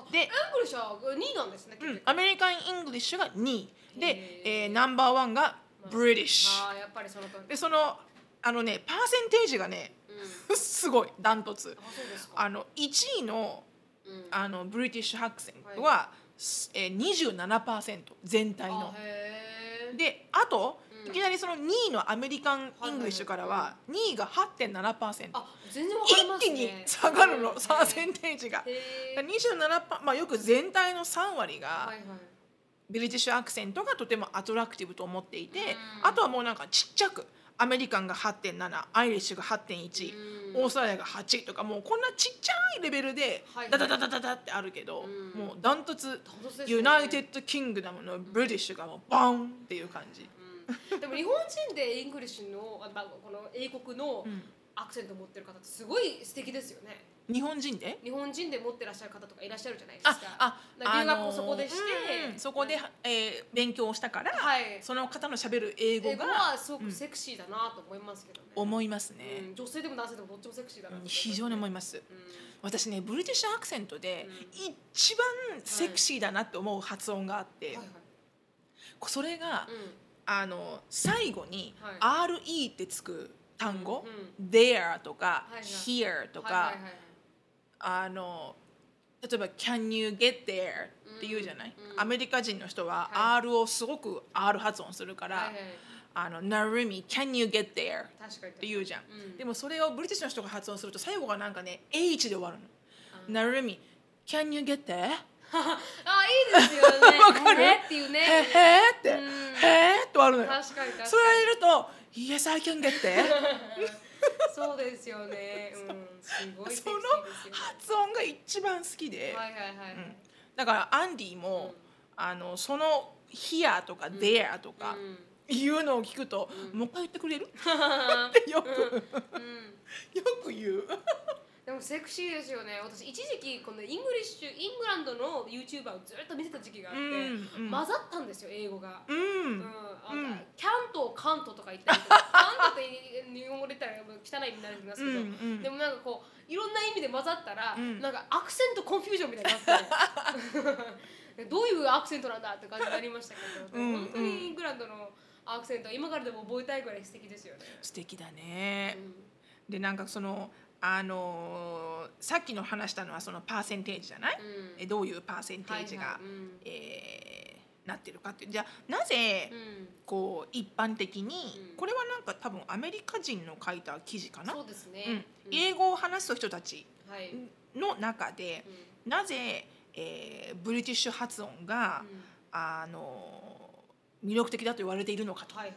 は2位なんですね、うん。アメリカン・イングリッシュが2位で、えーナンバーワンがブリティッシああやっぱりそのでそのあのねパーセンテージがねうん。すごいダントツ。あの1位のうん。あのブリティッシュアクセントは、すえー、27%全体の。であと、うんいきなりその2位の American English からは2位が8.7%。あ全然わかりますね。一気に下がるの、うんパーセンテージが。へー。27パまあよく全体の3割がはいはい。 British アクセントがとても attractive と思っていて、うん。あとはもうなんかちっちゃく American が8.7 Irish が8.1、うん。オーストラリアが8とかもうこんなちっちゃいレベルではい。ダダダダダダってあるけど、うん。もうダントツ United Kingdom の British がもうバンっていう感じ。うんでも日本人で English のあまあこの英国のうん。アクセントを持ってる方ってすごい素敵ですよね。日本人で？日本人で持ってらっしゃる方とかいらっしゃるじゃないですあかあ留学をあのーそこでしてうんうんそこで、えー勉強をしたから、はい。その方のしゃべる英語がはすごくセクシーだなと思いますけどね、思いますうね、ん女性でも男性でもどっちもセクシーだなと思います非常に思います。うん。私ね British アクセントでうん。一番セクシーだなって思う発音があって、はいはい。それが、うんあの最後には RE ってつく単語、う there とか、here とか、あの例えば Can you get there って言うじゃない、うんアメリカ人の人はは R をすごく R 発音するから、あの Narumi Can you get there って言うじゃん、うん。でもそれをブリティッシュの人が発音すると最後がなんかね H で終わるうんの Narumi Can you get there? あいいですよね。わかる？えーっていうね。へって、うん。へーって終わるのよ。確かに確かに。それを入れると Yes I can get there そうですよね。うん、すごいセクシーその。発音が一番好きで、はいはいはい。うん。だからアンディも、あのその「here」とか「there」とかうん。いうのを聞くと、うん。もう一回言ってくれる？っ てよく。うん、よく言う。でもセクシーですよね。私一時期この English イングランドの YouTuber をずっと見てた時期があって、うんうん混ざったんですよ英語が。ううんうんキャントカントとか言ったりとかカントって日本語で言ったら汚い意味になりますけど、うんうんでもなんかこういろんな意味で混ざったら、うんなんか accent confusion みたいになって どういうアクセントなんだって感じになりましたけど、うん本当にイングランドのアクセントは今からでも覚えたいぐらい素敵ですよね。素敵だねう。んでなんかそのあのーさっきの話したのはそのパーセンテージじゃない、うん。えどういうパーセンテージが、はいはい。うん。えーなってるかって。いうじゃあなぜうん。こう一般的に、うんこれはなんか多分アメリカ人の書いた記事かな、そうですね、うん、英語を話す人たちの中でなぜ、えーブリティッシュ発音が、うん。あの魅力的だと言われているのかと。はいはい。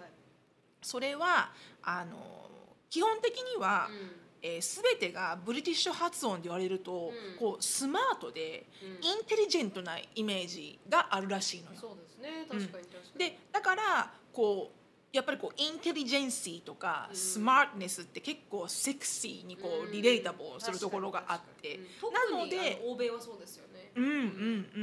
それはあの基本的には、うんえー、全てがブリティッシュ発音で言われると、うん。こうスマートでうん。インテリジェントなイメージがあるらしいのよ。そうですね。確かに確かに、でだからこうやっぱりこうインテリジェンシーとか、うん。スマートネスって結構セクシーにこう、うんリレータブルするところがあって、うん。なので欧米はそうですよね、うんうんう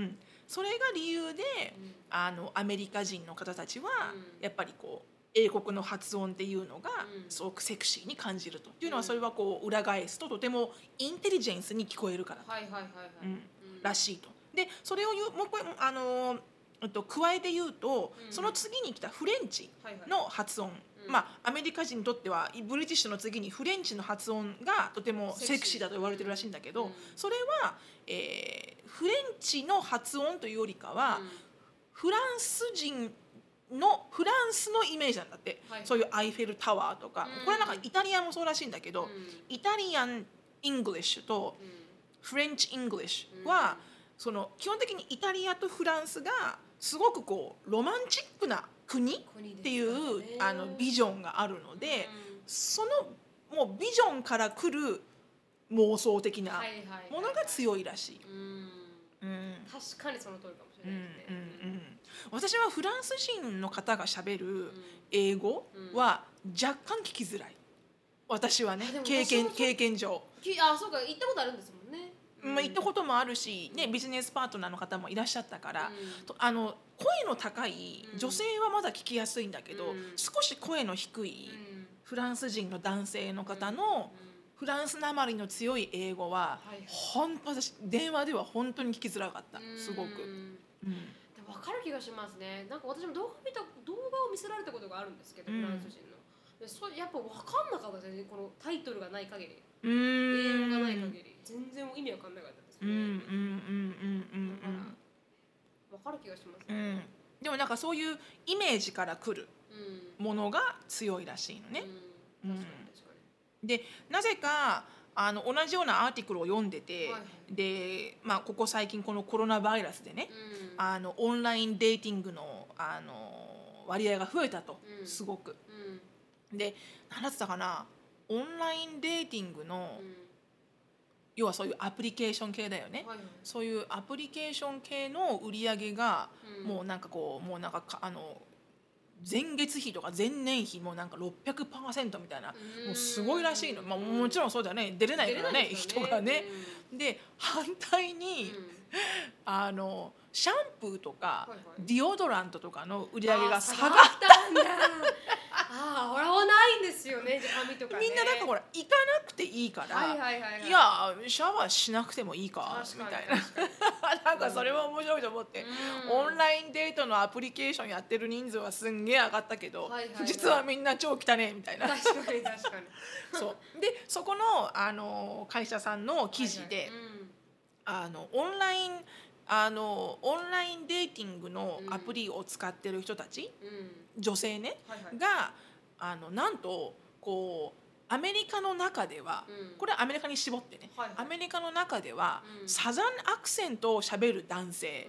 ん。それが理由でうん。あのアメリカ人の方たちは、うん。やっぱりこう英国の発音っていうのがうん。すごくセクシーに感じると。っていうのはうん。それはこう裏返すととてもインテリジェンスに聞こえるから。はいはいはいはい、うん。うん。らしいと。でそれを言うもう一個あのえっと加えて言うと、うん。その次に来たフレンチはいはい。の発音、うん。まあアメリカ人にとってはブリティッシュの次にフレンチの発音がとてもセクシーだと言われてるらしいんだけど、うん。それは、えー French の発音というよりかは、うん。フランス人のフランスのイメージなんだって、はい。そういう Eiffel Tower とか、うん。これなんかイタリアもそうらしいんだけど、うん。 Italian English とうん。 French English は、その基本的にイタリアとフランスがすごくこうロマンチックな国っていう、ねあのビジョンがあるので、うん。そのもうビジョンから来る妄想的なものが強いらしい。確かにその通りかも。しれうんないですね、うんうん。私はフランス人の方がしゃべるうん。英語は若干聞きづらい。私はね経験経験上、きあそうか行ったことあるんですもんね、まあ、行ったこともあるし、ね、ビジネスパートナーの方もいらっしゃったから、うん。とあの声の高い女性はまだ聞きやすいんだけど、うん。少し声の低いうん。フランス人の男性の方のフランスなまりの強い英語ははいはい。本当私電話では本当に聞きづらかった。すごく。うん。うんでも分かる気がしますね。なんか私も動画見た動画を見せられたことがあるんですけど、うん。フランス人の。でそれやっぱ分かんなかったですねこのタイトルがない限り。うーん。英語がない限り。全然意味わかんなかったですうんうんね、うんだから分かる気がしますうんうん。ねでもなんかそういうイメージから来るうん。ものが強いらしいのね。うん。うん。確かに確かでなぜかあの同じようなアーティクルを読んでて、はい。はいで、まあ、ここ最近このコロナバイラスでね、にうん。あのオンラインデーティングのあの割合が増えたと、うん。すごく。うん。で何だったかなオンラインデーティングの、うん。要はそういうアプリケーション系だよね。はいはい。そういうアプリケーション系の売り上げが、うん。もうなんかこうもうなんかかあの前月比とか前年比もなんか600%みたいな、もうすごいらしいの、まあ、もちろんそうだよね出れないからね出れないですよ人がね。で反対うん。に、あのシャンプーとか、ディオドラントとかの売り上げが下がっったんだ。ああ俺はないんですよねじゃあ髪とかね。みんななんかほら行かなくていいから、はいやシャワーしなくてもいいかみたいな なんかそれは面白いと思って、うん。オンラインデートのアプリケーションやってる人数はすんげえ上がったけど、はいはいはい。実はみんな超汚ねえみたいな。確かに確かに。そう。でそこのあの会社さんの記事で、はいはいうん。あのオンラインあのオンラインデーティングのアプリを使ってる人たち、うん。女性ね、はいはい。があのなんとこうアメリカの中では、うん。これはアメリカに絞ってね、アメリカの中では、うん。サザンアクセントをしゃべる男性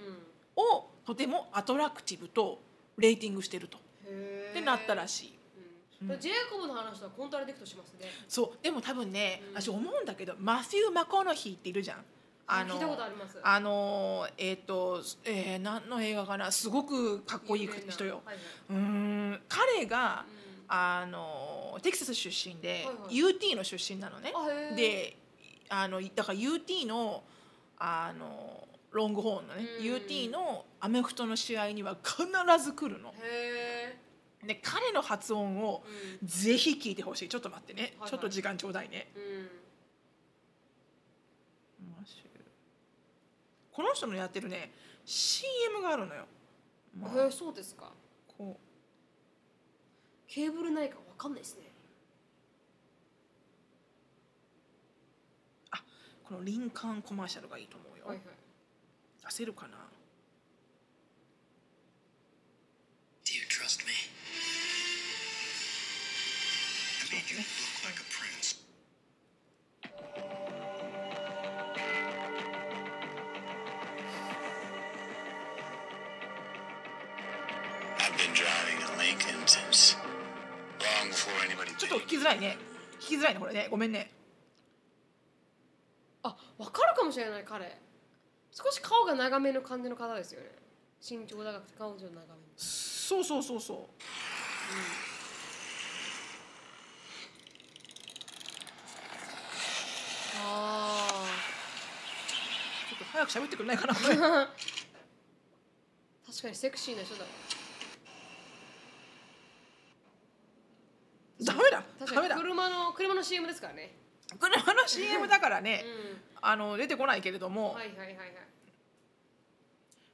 うん。をとてもアトラクティブとレーティングしてると。へってなったらししい。いうん。ジェイコブの話とはコントラディクトしますね。そう。でも多分ね、うん。私思うんだけどマシュー・マコノヒーっているじゃん。あの聞いたことあります。あのえっ、と、えー、何の映画かな。すごくかっこいい人よ。はいはい。うーん彼がうんあのテキサス出身で、はいはい。UT の出身なのね。であのだから UT のあのロングホーンのね、うん。UT のアメフトの試合には必ず来るの。へで彼の発音をぜひ聞いてほしい。ちょっと待ってね、はいはい。ちょっと時間ちょうだいね。うん。この人のやってるね CM があるのよ。まあ。へえそうですか。こうケーブルないか分かんないですねあこのリンカーンコマーシャルがいいと思うよ、はいはい、出せるかな？Do you trust me? I made you look like a prince. ちょっと聞 Mm. きづらいね。聞きづらいねこれね。ごめんね。あわかるかもしれない彼。少し顔が長めの感じの方ですよね。身長高くて顔上長めそうそうそうそう。あちょっと早く喋ってくれないかな 確かにセクシーな人だ。わダメだ確かダメだに車の CM ですからね。車の CM だからね、うあの出てこないけれども、んはいはいはいはい。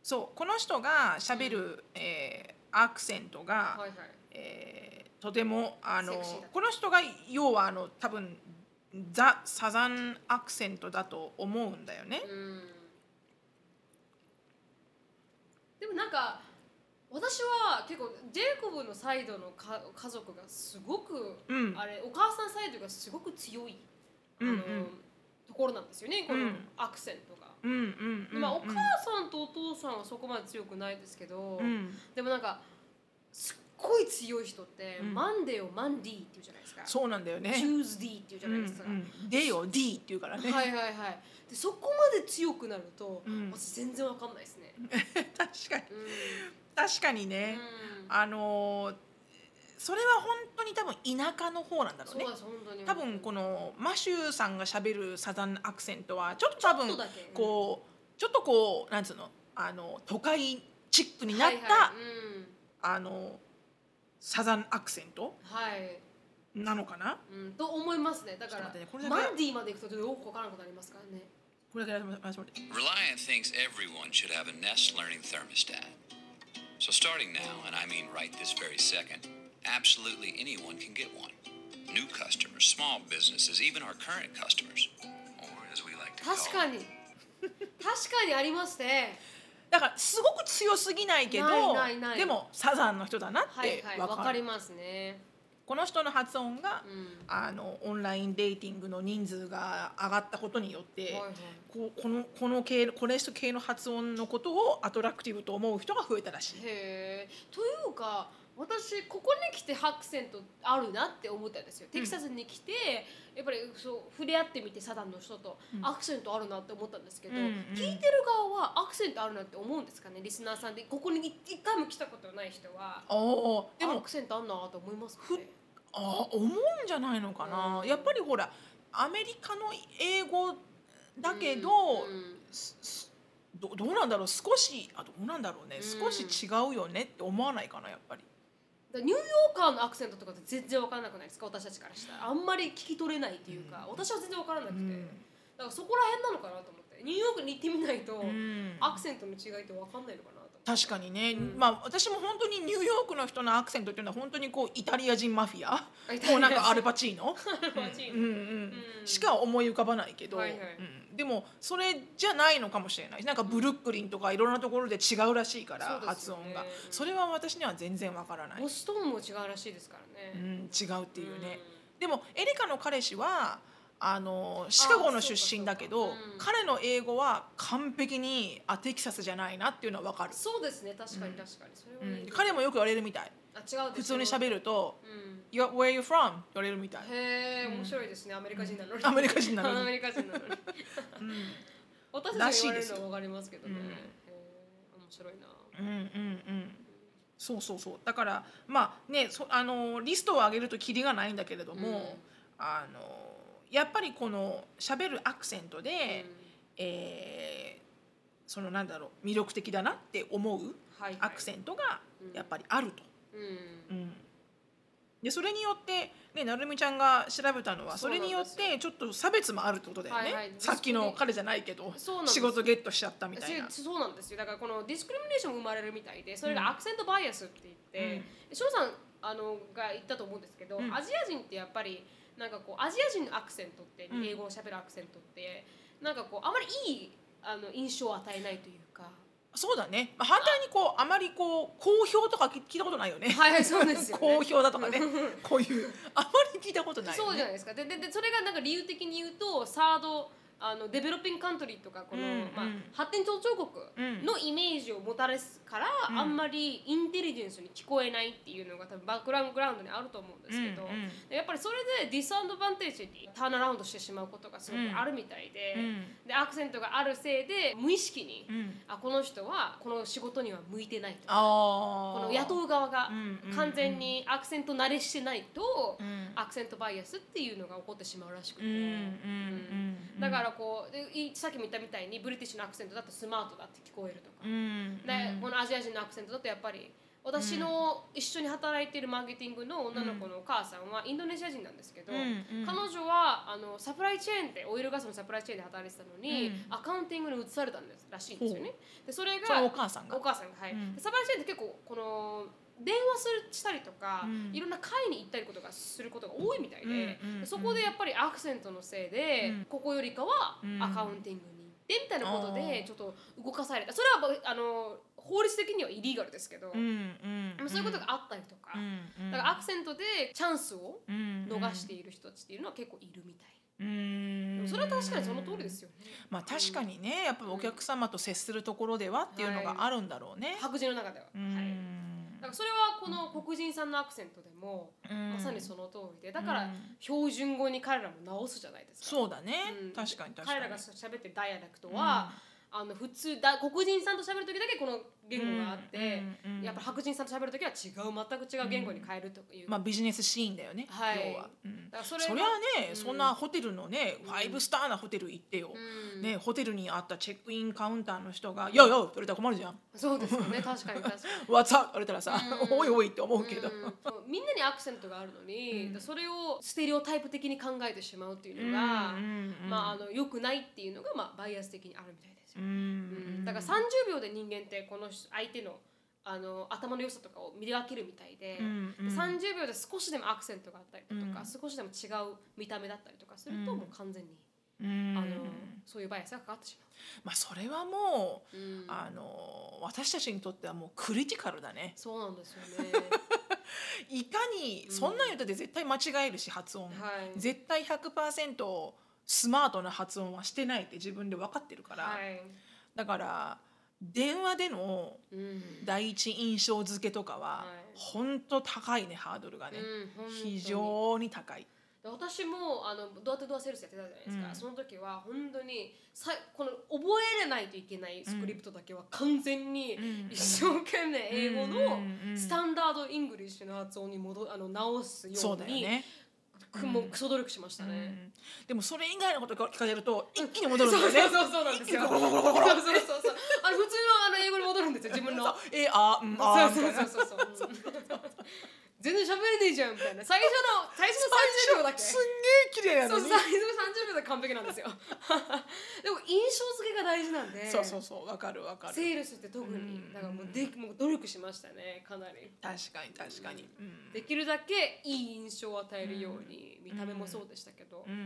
そうこの人がしゃべる、えーアクセントが、はいはい。えーとてもあのこの人が要はあの多分ザ・サザンアクセントだと思うんだよね。うん。でもなんか私は結構ジェイコブのサイドのか家族がすごく、うん。あれお母さんサイドがすごく強い、あのうん。うんところなんですよねこのうん。アクセントが。まあ、お母さんとお父さんはそこまで強くないですけど、うん。でもなんかすっごい強い人って、うんマンデーをマンディーって言うじゃないですか。そうなんだよね。チューズディーって言うじゃないですか。うんうん、でよ D っていうからね。はいはいはい。でそこまで強くなると、うん私全然わかんないですね。確かにうん確かにね、うんあのーそれは本当に多分田舎の方なんだろうね。多分このマシューさんがしゃべるサザンアクセントはちょっと多分こうちょっとこうなんつうの？あの都会チックになった、はいはいうんあのサザンアクセントはい。なのかなうん、と思いますね。だから、ちょっと待ってねマンディーまで行くとよくわからなくなりますからね。これだけやりましょう Reliant thinks everyone should have a Nest Learning thermostat. So, starting now, and I mean right this very second, absolutely anyone can get one. New customers, small businesses, even our current customers, or as we like to 確 call か them, に。確かにありますね。だからすごく強すぎないけどでもサザンの人だなっはいはい。てわかりますね。この人の発音が、うん。あのオンラインデーティングの人数が上がったことによって、はいはい。こうこのこの系これ人系の発音のことをアトラクティブと思う人が増えたらしい。へえ。というか。私ここに来てアクセントあるなって思ったんですよ、テキサスに来てやっぱりそう触れ合ってみてサダンの人とアクセントあるなって思ったんですけど、うんうん。聞いてる側はアクセントあるなって思うんですかねリスナーさんで。ここに一回も来たことない人はでもアクセントあんなと思いますかね？あ思うんじゃないのかな、うん。やっぱりほらアメリカの英語だけど、うん。すすどどうなんだろう？少しあどうなんだろうね、うん。少し違うよねって思わないかなやっぱり。ニューヨーカーのアクセントとかって全然わからなくないですか？私たちからしたら。あんまり聞き取れないっていうか、私は全然わからなくて、うん。だからそこら辺なのかなと思って。ニューヨークに行ってみないと、うん。アクセントの違いってわかんないのかな確かにね、うん。まあ私も本当にニューヨークの人のアクセントっていうのは本当にこうイタリア人マフィア。もうなんかアルパチーノ。うんうんうん。しか思い浮かばないけど、はいはい。うん、でもそれじゃないのかもしれない。なんかブルックリンとかいろんなところで違うらしいから、そうです発音が。うんそれは私には全然わからない、ボストンも違うらしいですからね、うん、違うっていうね、でもエリカの彼氏はあのシカゴの出身だけど、そうん。彼の英語は完璧にあテキサスじゃないなっていうのはわかる、そうですね確かに確かに。それはうん、彼もよく言われるみたい。あ違う普通に喋る、るとうん、「You- Where are you from?」言われるみたい、へえ面白いですねアメリカ人なのに、アメリカ人なのに。アメリカ人なのに。うん。私たちが言われるのはわかりますけどね、うんへえ面白いな。うんうんうん。そうそうそう。だからまあねそあのリストを上げるとキリがないんだけれども、うん。あのやっぱりこの喋るアクセントで、えーそのなんだろう魅力的だなって思うアクセントがやっぱりあると。うん。うん。でそれによって、ね、なるみちゃんが調べたのはそれによってちょっと差別もあるってことだよね、はいはい。さっきの彼じゃないけど仕事ゲットしちゃったみたいな。せそうなんですよ。だからこのディスクリミネーションも生まれるみたいでそれがアクセントバイアスって言って、で翔さんあのが言ったと思うんですけど、うん。アジア人ってやっぱりなんかこうアジア人のアクセントって、うん英語を喋るアクセントってなんかこうあまりいいあの印象を与えないというか。そうだね、まあ、反対にこうあまりこう好評とか聞聞いたことないよね、はいはいそうですよね。好評だとかね。こういうあまり聞いたことないよね。そうじゃないですか。でででそれがなんか理由的に言うとサードあのデベロッピングカントリーとかこの、うんまあうん。発展途上国のイメージをもたらすから、うん。あんまりインテリジェンスに聞こえないっていうのが多分バックグラウンドにあると思うんですけど、うんうん。でやっぱりそれでディスアドバンテージにターンアラウンドしてしまうことがすごくあるみたいで,、うん。でアクセントがあるせいで無意識に、うん。あこの人はこの仕事には向いてないと。かあこの雇う側が完全にアクセント慣れしてないと、うん。アクセントバイアスっていうのが起こってしまうらしくて、うんうんうんだからこうでいさっきも言ったみたいにブリティッシュのアクセントだとスマートだって聞こえるとか、うんでこのアジア人のアクセントだとやっぱり私の一緒に働いているマーケティングの女の子のお母さんはインドネシア人なんですけど、うんうん。彼女はあのサプライチェーンでオイルガスのサプライチェーンで働いてたのに、うん。アカウンティングに移されたんですらしいんですよね。でそれがお母さんが。お母さんがはい、うん。でサプライチェーンって結構この電話するしたりとか、うん。いろんな会に行ったりことがすることが多いみたいで、うんそこでやっぱりアクセントのせいで、うん。ここよりかはうん。アカウンティングに行ってみたいなことでちょっと動かされた。それはあの法律的にはイリーガルですけど、うんそういうことがあったりとか、だからアクセントでチャンスをうん逃している人たちっていうのは結構いるみたい。うん。それは確かにその通りですよね。まあ確かにねやっぱお客様と接するところではっていうのがあるんだろうね。白人の中では。うはい。からそれはこの黒人さんのアクセントでもうん。まさにその通りでだからうん。標準語に彼らも直すじゃないですか。そうだね。うん。確かに確かに。彼らが喋ってるダイアレクトは、あの普通だ黒人さんと喋る時だけこの言語があって、うんうんうん。やっぱ白人さんと喋る時は違う全く違う言語に変えるという。まあビジネスシーンだよね。はい。要は。うん。だからそれはそれはね、うん。そんなホテルのね、ファイブスターなホテル行ってよ、うん。ね、ホテルにあったチェックインカウンターの人が「よよ」って言われたら困るじゃん。そうですよね確かに確かに。「What's up?」って言われたらさ「うん。おいおい」って思うけど、みんなにアクセントがあるのに、うん。それをステレオタイプ的に考えてしまうっていうのが、まああの良くないっていうのがまあバイアス的にあるみたいで。すよ。うん。うん。だから30秒で人間ってこの相手のあの頭の良さとかを見分けるみたいで、うんうん。30秒で少しでもアクセントがあったりだとか、うん。少しでも違う見た目だったりとかすると、うん。もう完全に、うん。あのそういうバイアスがかかってしまあそれはもう、まう。うん。あの私たちにとってはもうクリティカルだね。そうなんですよね。いかにそんなん言ったって絶対間違えるし発音、はい。絶対100%スマートな発音はしてないって自分で分かってるから、はい。だから電話でのうん。第一印象付けとかははい。本当高いねハードルがね、うん非常に高い。で私もあの door-to-door sales やってたじゃないですか、うん。その時は本当にさこの覚えれないといけないスクリプトだけは完全にうん。一生懸命英語のうん standard English の発音に戻あの直すよそうだうによね、くもうクソ努力しましたうね。んでもそれ以外のことが聞かれると一気に戻るんだよね。そうそうそうなんですよ。そうそうそうそう。あの普通のあの英語に戻るんですよ自分の。えあうんあそうそうそうそう。全然喋れねえじゃんみたいな。最初の 最初の30秒だけ。すんげえ綺麗やのに。そう最初の30秒で完璧なんですよ。でも印象付けが大事なんで。そうそうそうわかるわかる。セールスって特うん。にだからもうでもう努力しましたねかなり。確かに確かに、うん。できるだけいい印象を与えるように、見た目もそうでしたけど、うんうん。う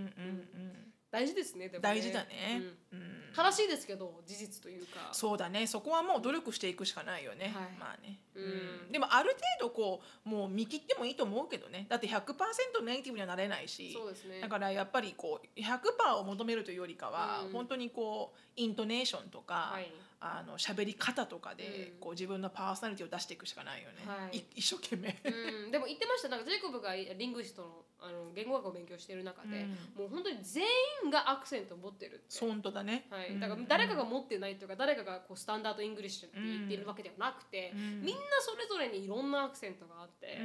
ん大事ですねでもね。大事だね、うん。うん。悲しいですけど事実というか。そうだね。そこはもう努力していくしかないよね、はい。まあね、うん。でもある程度こうもう見切ってもいいと思うけどね。だって100%ネイティブにはなれないしそうですね。だからやっぱりこう100%を求めるというよりかは、うん。本当にこうイントネーションとか、はい。あの喋り方とかで、うん。こう自分のパーソナリティを出していくしかないよね、はい。い一生懸命。うん、でも言ってました。なんかジェイコブがリングイストのあの言語学を勉強している中で、もう本当に全員がアクセントを持ってるって。そう本当だね、はい、だから誰かが持ってないとか誰かがこう standard English って言っているわけではなくて、うん。みんなそれぞれにいろんなアクセントがあって、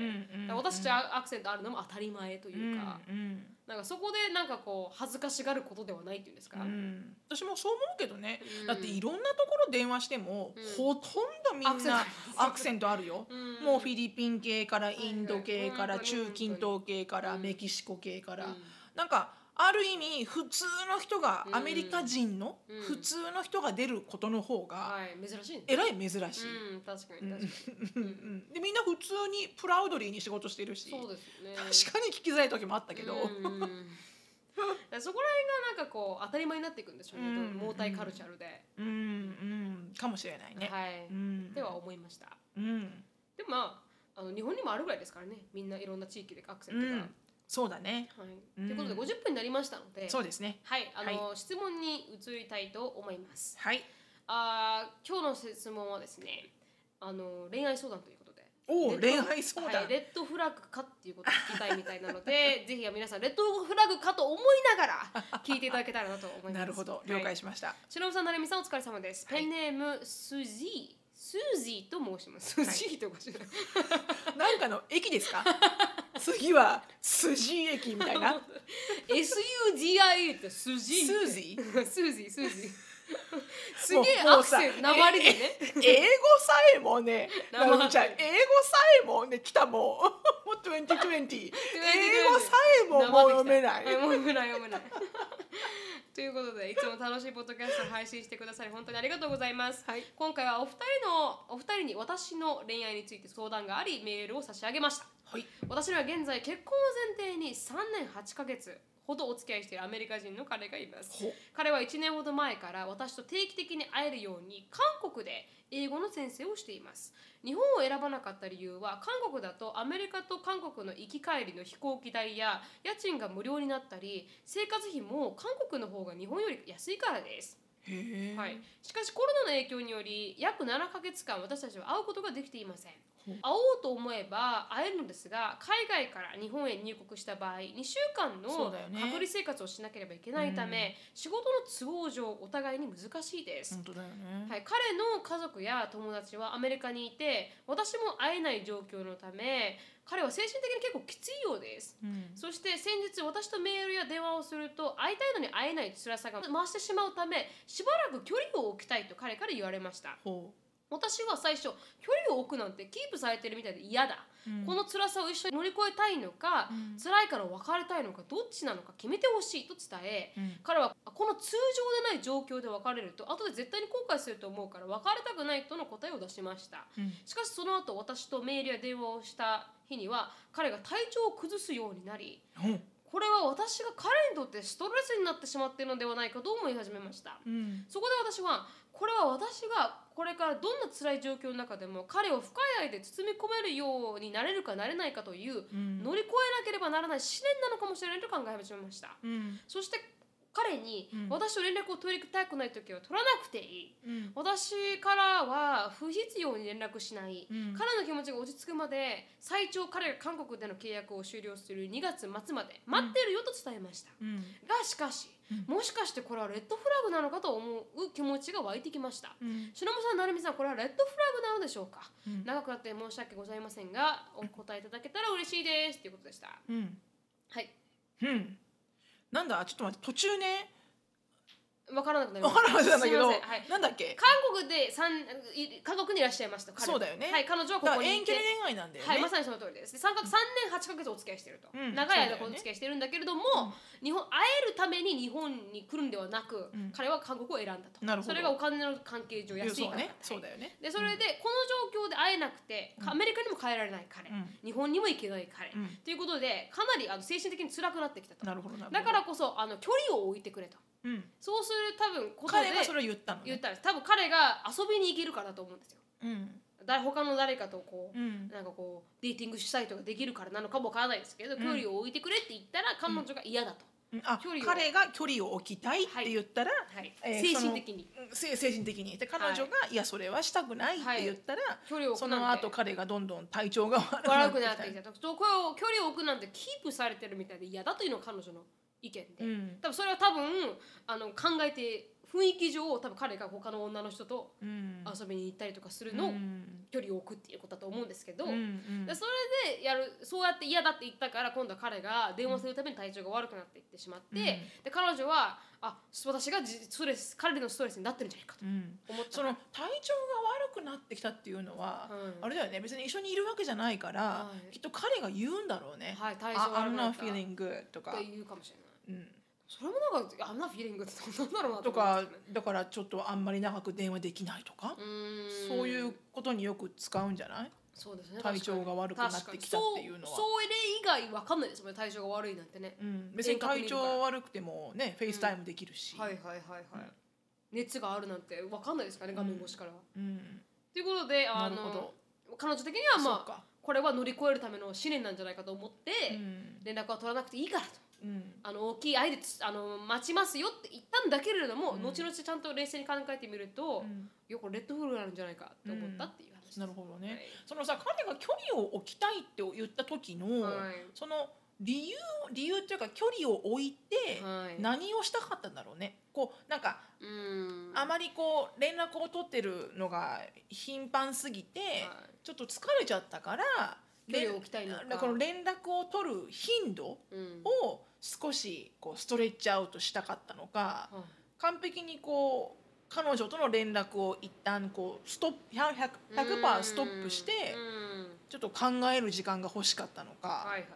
私たちはアクセントあるのも当たり前というか、うんうんなんかそこでなんかこう恥ずかしがることではないっていうんですか、うん。私もそう思うけどね、うん。だっていろんなところ電話しても、うん。ほとんどみんなアクセントあるよ、うん。もうフィリピン系からインド系から中近東系からうん。メキシコ系から、うんなんかある意味普通の人が、うん。アメリカ人のうん。普通の人が出ることの方がはい珍しいね。えらい珍しい、うん確かに確かに、でみんな普通にプラウドリーに仕事してるしそうですよね。確かに聞きづらい時もあったけど、うん。うんらそこら辺がなんかこう当たり前になっていくんでしょうね、うん。モータイカルチャルで、うん。うん。かもしれないね。はい、うん。では思いました。うん。でもまああの日本にもあるぐらいですからね。みんないろんな地域でアクセントが、うんそうだね。はいうんということで50分になりましたのでそうですね。はいあの、質問に移りたいと思いますはい。あー今日の質問はですねあの恋愛相談ということでおお恋愛相談。はい、レッドフラッグかっていうことを聞きたいみたいなので ぜひ皆さんレッドフラッグかと思いながら聞いていただけたらなと思います なるほど了解ししました。しのぶさんなるみさんお疲れ様です、はいペンネームスジースージーと申します。スジーと申します、なんかの駅ですか？次は筋駅みたいな。SUGI ってスジー スージー？スージースージー すげえアクセント鉛でね英語さえもね、生なるみちゃん英語さえもね来たもう。もう2020。英語さえももう読めない。もう読めない読めないということでいつも楽しいポッドキャストを配信してくださり本当にありがとうございます、はい今回はお二人のお二人に私の恋愛について相談がありメールを差し上げましたはい。私には現在結婚を前提に3年8ヶ月ほどお付き合いしているアメリカ人の彼がいます。彼は1年ほど前から私と定期的に会えるように韓国で英語の先生をしています。日本を選ばなかった理由は韓国だとアメリカと韓国の行き帰りの飛行機代や家賃が無料になったり生活費も韓国の方が日本より安いからです。はい、しかしコロナの影響により約7ヶ月間私たちは会うことができていません会おうと思えば会えるのですが海外から日本へ入国した場合2週間の隔離生活をしなければいけないため、仕事の都合上お互いに難しいです、本当だよね。はい、彼の家族や友達はアメリカにいて私も会えない状況のため彼は精神的に結構きついようです。うん。そして先日私とメールや電話をすると会いたいのに会えない辛さが増してしまうためしばらく距離を置きたいと彼から言われました。ほ私は最初距離を置くなんてキープされてるみたいで嫌だ、う。うんこの辛さを一緒に乗り越えたいのか、うん辛いから別れたいのかどっちなのか決めてほしいと伝え、うん彼はこの通常でない状況で別れると後で絶対に後悔すると思うから別れたくないとの答えを出しましたうんしかしその後私とメールや電話をした日には彼が体調を崩すようになり。これは私が彼にとってストレスになってしまっているのではないかと思い始めましたうん。そこで私はこれは私がこれからどんな辛い状況の中でも彼を深い愛で包み込めるようになれるかなれないかといううん乗り越えなければならない試練なのかもしれないと考え始めましたうん。そして彼にうん私と連絡を取りたくない時は取らなくていいうん。私からは不必要に連絡しない、うん彼の気持ちが落ち着くまで最長彼が韓国での契約を終了する2月末まで待ってるよと伝えました、うん。がしかし、もしかしてこれはレッドフラグなのかと思う気持ちが湧いてきましたうん。しのぶさん、なるみさん、これはレッドフラグなのでしょうか、うん長くなって申し訳ございませんが、お答えいただけたら嬉しいですということでした。うん。はい。うん。なんだちょっと待って途中ねわからなくなりまわした。からなかったんだけど、すいません。はい。なんだっけ？韓国で三い韓国にいらっしゃいました。彼。そうだよね。はい、彼女はこだかこにい遠距離。恋愛なんだよね、はい、まさにその通りです。で三か三年八ヶ月お付き合いしていると、うん長い間そうだよねお付き合いしているんだけれども、日本会えるために日本に来るんではなく、うん。彼は韓国を選んだと。なるほど。それがお金の関係上安いから。だそうね。そうだよね。でそれでこの状況で会えなくて、アメリカにも帰られない彼、うん。日本にも行けない彼、うん。ということでかなりあの精神的に辛くなってきたと。なるほどなるほど。だからこそあの距離を置いてくれとうん、そうする多分ことで彼がそれを言ったの、ね、言ったんです。多分彼が遊びに行けるからだと思うんですよ。うん。だ他の誰かとこう、うん。なんかこうデーティングしたいとかできるからなのかもわからないですけど、ん。距離を置いてくれって言ったら彼女が嫌だと、うん。あ距離を。彼が距離を置きたいって言ったら、はい。えー精神的に。精神的に。で彼女が、い、やそれはしたくないって言ったら、距離を置その後彼がどんどん体調が悪悪くくなっててきた。とそうこれを距離を置くなんてキープされてるみたいで嫌だというのが彼女の意見で、うん。多分それは多分あの考えて雰囲気上多分彼が他の女の人とうん。遊びに行ったりとかするうのをん。距離を置くっていうことだと思うんですけど、うんうん。でそれでやるそうやって嫌だって言ったから今度は彼が電話するために体調が悪くなっていってしまって、うん。で彼女はあ私がじストレス彼のストレスになってるんじゃないかと。うん。思った。その体調が悪くなってきたっていうのは、はいあれだよね。別に一緒にいるわけじゃないから、はい。きっと彼が言うんだろうね。はい。体調あ悪くなった。feeling good とか。って、言うかもしれないうん、それもなんか「I'm not feeling good」ってなんだろうなとかだからちょっとあんまり長く電話できないとか、うーん。そういうことによく使うんじゃない、そうですね。体調が悪くなってきたっていうのは。それ以外わかんないです。もんね体調が悪いなんてね、うん、別に体調悪くてもね FaceTime できるし、はいはいはいはい、熱があるなんてわかんないですからね画面越しから。は、うん、ということであのど。彼女的にはまあこれは乗り越えるための試練なんじゃないかと思って、うん。連絡は取らなくていいからとうん。あの大きい愛でつあの待ちますよって言ったんだけれども、うん。後々ちゃんと冷静に考えてみると、うん。いやこれ red flルなんじゃないかって思ったっていう話です、なるほどね、はい。そのさ彼が距離を置きたいって言った時の、はい。その理由理由っていうか距離を置いてはい。何をしたかったんだろうね。こうなんかうん。あまりこう連絡を取ってるのが頻繁すぎて、はい。ちょっと疲れちゃったから距離を置きたいのか。連この連絡を取る頻度うん。を少しこうストレッチアウトしたかったのかはい完璧にこう彼女との連絡を一旦こうストップ 100%, 100ストップしてうん。ちょっと考える時間が欲しかったのか、はいは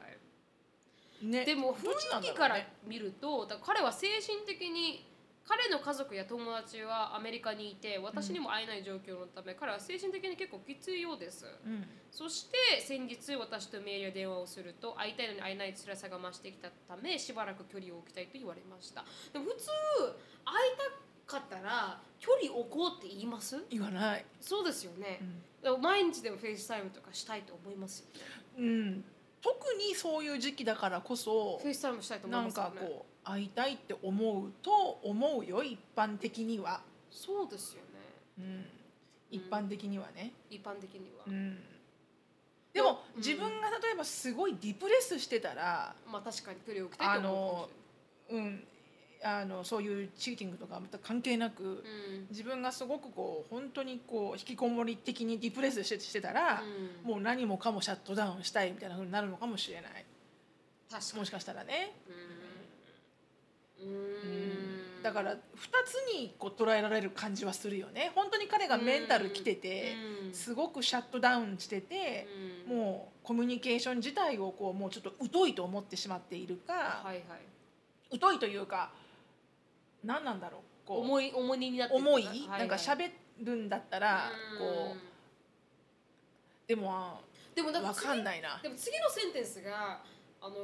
い。ね、でも雰囲気から見るとだから彼は精神的に彼の家族や友達はアメリカにいて私にも会えない状況のため、彼は精神的に結構きついようです。うん。そして先日私とメールや電話をすると会いたいのに会えない辛さが増してきたためしばらく距離を置きたいと言われました。でも普通会いたかったら距離置こうって言います？言わない、そうですよね。う、ん。毎日でも FaceTime とかしたいと思いますよ。ねうん、特にそういう時期だからこそ FaceTime したいと思いなんますよね。かこう会いたいって思うと思うよ一般的には、そうですよね。うん、一般的にはね、一般的には、うん、でもうん。自分が例えばすごい depress してたら、まあ確かに距離を置きたいと思うん、あのそういう cheating とかまた関係なく、れない自分がすごくこう本当にこう引きこもり的に depress してしてたら、うん、うん、もう何もかもシャットダウンしたいみたいな風になるのかもしれない。確かに。もしかしたらね。うんうん。だから2つにこう捉えられる感じはするよね。本当に彼がメンタル来ててうん。すごくシャットダウンしててうん。もうコミュニケーション自体をこうもうちょっと疎いと思ってしまっているかはいはい。疎いというか何なんだろう。こう重い重荷になってる重い？ははなんか喋るんだったらうん。こうでもあでもだかかんないな。でも次のセンテンスがあの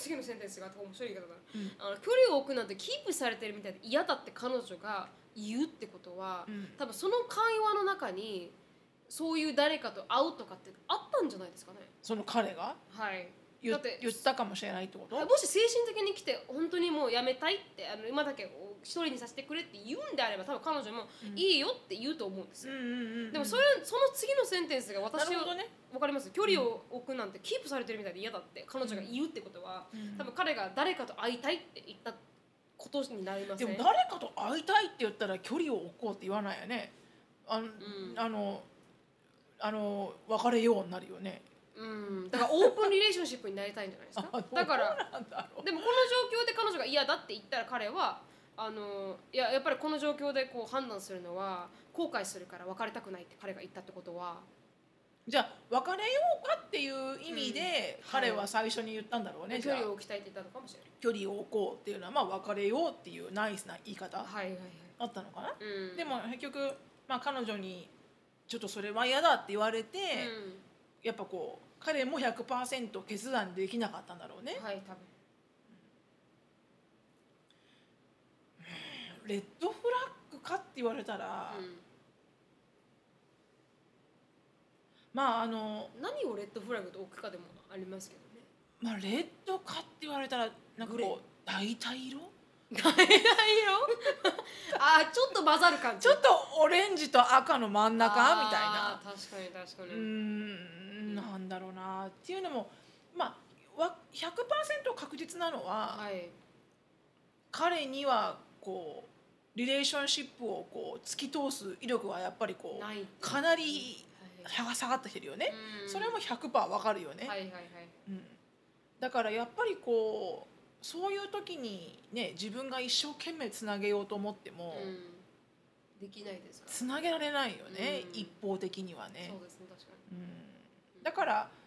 次のセンテンスが面白い言い方だな、うん。あの距離を置くなんてキープされてるみたいで嫌だって彼女が言うってことは、うん。多分その会話の中にそういう誰かと会うとかってあったんじゃないですかね。その彼が？はい言だったかもしれないってこと？もし精神的に来て本当にもうやめたいってあの今だけ一人にさせてくれって言うんであれば多分彼女もうん。いいよって言うと思うんですよ、でもそれその次のセンテンスがな私をね。わかります？距離を置くなんてキープされてるみたいで嫌だって彼女が言うってことは、うん。多分彼が誰かと会いたいって言ったことになりません？でも誰かと会いたいって言ったら距離を置こうって言わないよね。あの、ん。あのあの別れようになるよねうん。だからオープンリレーションシップになりたいんじゃないですあかだからでもこの状況で彼女が嫌だって言ったら彼はあのいややっぱりこの状況でこう判断するのは後悔するから別れたくないって彼が言ったってことは。じゃあ別れようかっていう意味で、うん。彼は最初に言ったんだろうね、じ距ゃあ。離を置きたいって言ったのかもしれない。距離を置こうっていうのはまあ別れようっていうナイスな言い方はいはいはい、あったのかな、うん、でも結局、まあ、彼女にちょっとそれは嫌だって言われて、うんやっぱこう彼も100%決断できなかったんだろうね、はい多分。レッドフラッグかって言われたら、うん。まああの何をレッドフラグと置くかでもありますけどね。まあレッドかって言われたらなんかこう大体色？大色？あーちょっと混ざる感じ。ちょっとオレンジと赤の真ん中？みたいな。確かに確かに、うーんなんだろうなっていうのもまあわ100%確実なのは、はい。彼にはこうリレーションシップをこう突き通す威力はやっぱりこうかなりはい。下がってきてるよね、うん。それも100%わかるよね、はいはいはい。うん、だからやっぱりこうそういう時にね自分が一生懸命つなげようと思っても、うん。できないですつなげられないよね、うん。一方的にはね。そうですね確かうん、だから、はあ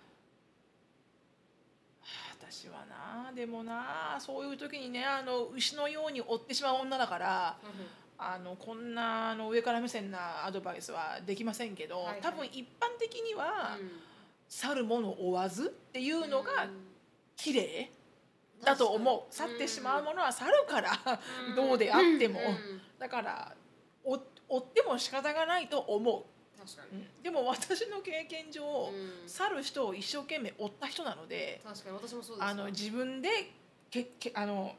私はなでもなそういう時にねあの牛のように追ってしまう女だからにあのこんなあの上から目線なアドバイスはできませんけど、はいはい。多分一般的には、うん。去るものを追わずっていうのがうん。綺麗だと思う。去ってしまうものは去るからうん。どうであっても。うんだから追追っても仕方がないと思う、でも私の経験上うん。去る人を一生懸命追った人なので確かに私もそうですあの自分でけけあの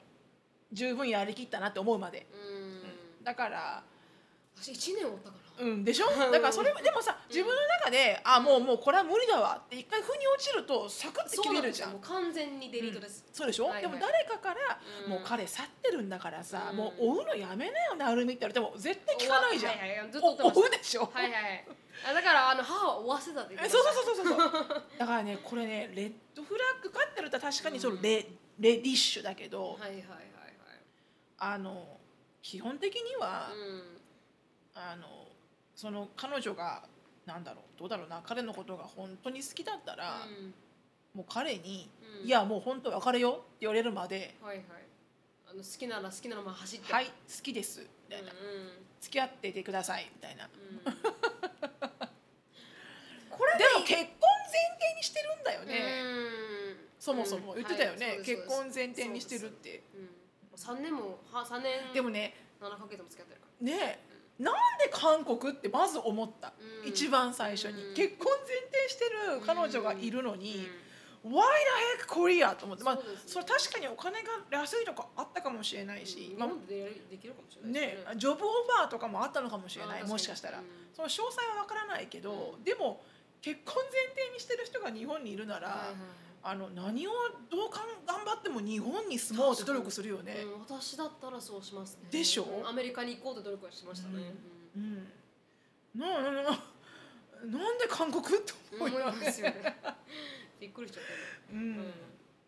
十分やりきったなって思うまで、うん。だから私一年おったかなうんでしょ？だからそれでもさ自分の中で、あもうもうこれは無理だわ。って一回腑に落ちるとサクッて切れるじゃん。そう完全にデリートです、そうでしょ、はいはい。でも誰かから、うん。もう彼去ってるんだからさ、うん。もう追うのやめなよなるみって言われても絶対聞かないじゃん、はいはいずっと追うでしょ、はいはい。はいあだからあの母は追わせたって言ってえそうそうそうそうそう。だからねこれねレッドフラッグかって言ったら確かにそのレ,、レディッシュだけど、はいはいはいあの基本的には、はいうん。あのその彼女がなんだろうどうだろうな彼のことが本当に好きだったら、うん。もう彼に、うん。いやもう本当別れようって言われるまで、はいはい。あの好きなら好きなのまま走って。はい好きです。みたいな、うん付き合っててくださいみたいな。うん。うんでも結婚前提にしてるんだよね、うん。そもそも言ってたよね、結婚前提にしてるって。うん。三年もは三年でもね七ヶ月も付き合ってるかねなんで韓国ってまず思った、うん。一番最初に、うん。結婚前提してる彼女がいるのらに、う Why the heck Korea? と思って、まあそれ確かにお金が安いとかあったかもしれないし、ん。まあできるかもしれないね。ジョブオファーとかもあったのかもしれないもしかしたら、その詳細はわからないけど、うん。でも結婚前提にしてる人が日本にいるなら、はいはいあの何をどうかん頑張っても日本に住もうって努力するよね。うん、私だったらそうしますね。でしょ？うんアメリカに行こうと努力はしましたね、うん、ななななんで韓国ってうん思い。ますよね。びっくりしちゃったね、うん。うん。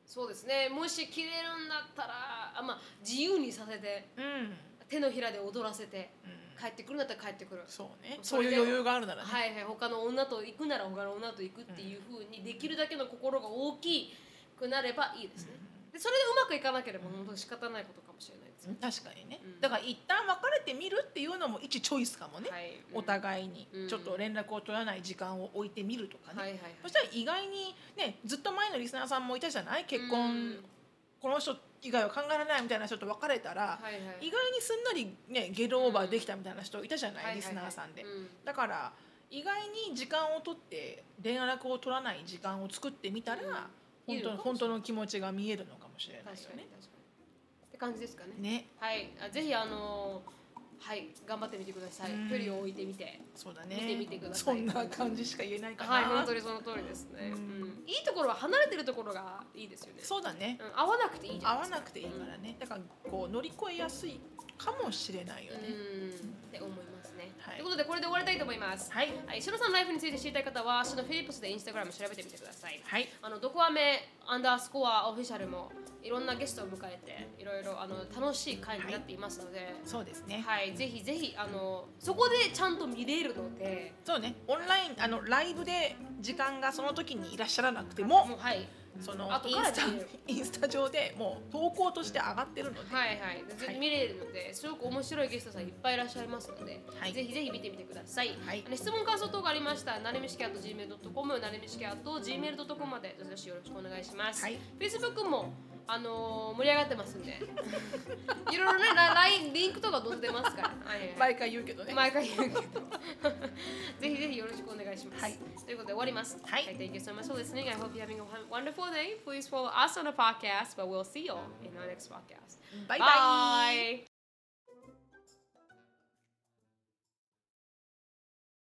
そうですね。もし切れるんだったらあ、まあ、自由にさせて。うん。手のひらで踊らせて。うん帰ってくるんだったら帰ってくる。そうね。そういう余裕があるならね。はいはい。他の女と行くなら他の女と行くっていうふうにできるだけの心が大きくなればいいですね、でそれでうまくいかなければ本当に仕方ないことかもしれないです。よ、確かにね、うん。だから一旦別れてみるっていうのも一チョイスかもね、はい。お互いに。うん。ちょっと連絡を取らない時間を置いてみるとかね、はいはいはい。そしたら意外にねずっと前のリスナーさんもいたじゃない？結婚、うん。この人以外は考えられないみたいな人と別れたら、はいはい。意外にすんなりねゲロオーバーできたみたいな人いたじゃない、はいはいはい。リスナーさんで、うん。だから意外に時間を取って連絡を取らない時間を作ってみたら、うん。本当本当の気持ちが見えるのかもしれない確かによねって感じですかね。ね。はい。あぜひあのーはい頑張ってみてください、うん。距離を置いてみて。そうだね。見てみてください。そんな感じしか言えないかな、はい本当にその通りですね、いいところは離れてるところがいいですよね。そうだね。うん、合わなくていい合わなくていいからね。だからこう乗り越えやすいかもしれないよね、うん。って思います。ね、はい。ということでこれで終わりたいと思います。はい。はい、シロさんのライフについて知りたい方は、シロフィリップスでインスタグラム調べてみてください。はい。あのドコアメアンダースコアオフィシャルもいろんなゲストを迎えていろいろあの楽しい会になっていますので、そうですね、はい、ぜひぜひあのそこでちゃんと見れるので、そうね。オンラインあのライブで時間がその時にいらっしゃらなくてもはいその後インスタインスタ上でもう投稿として上がってるので、はいはい。ではい。見れるのですごく面白いゲストさんいっぱいいらっしゃいますので、はい。ぜひぜひ見てみてください。はい。質問感想等がありましたらなれみしき gmail.com なれみしき gmail.com までどしどしよろしくお願いします。はい。Facebook もあのー盛り上がってますんでいろいろねラ LINE リンクとか載せてますから、はいはい毎回言うけどね毎回言うけどぜひぜひよろしくお願いします。はいということで終わります。はい Thank you so much for listening. I hope you're having a wonderful day. Please follow us on the podcast, but we'll see you in our next podcast. バイバイ Bye.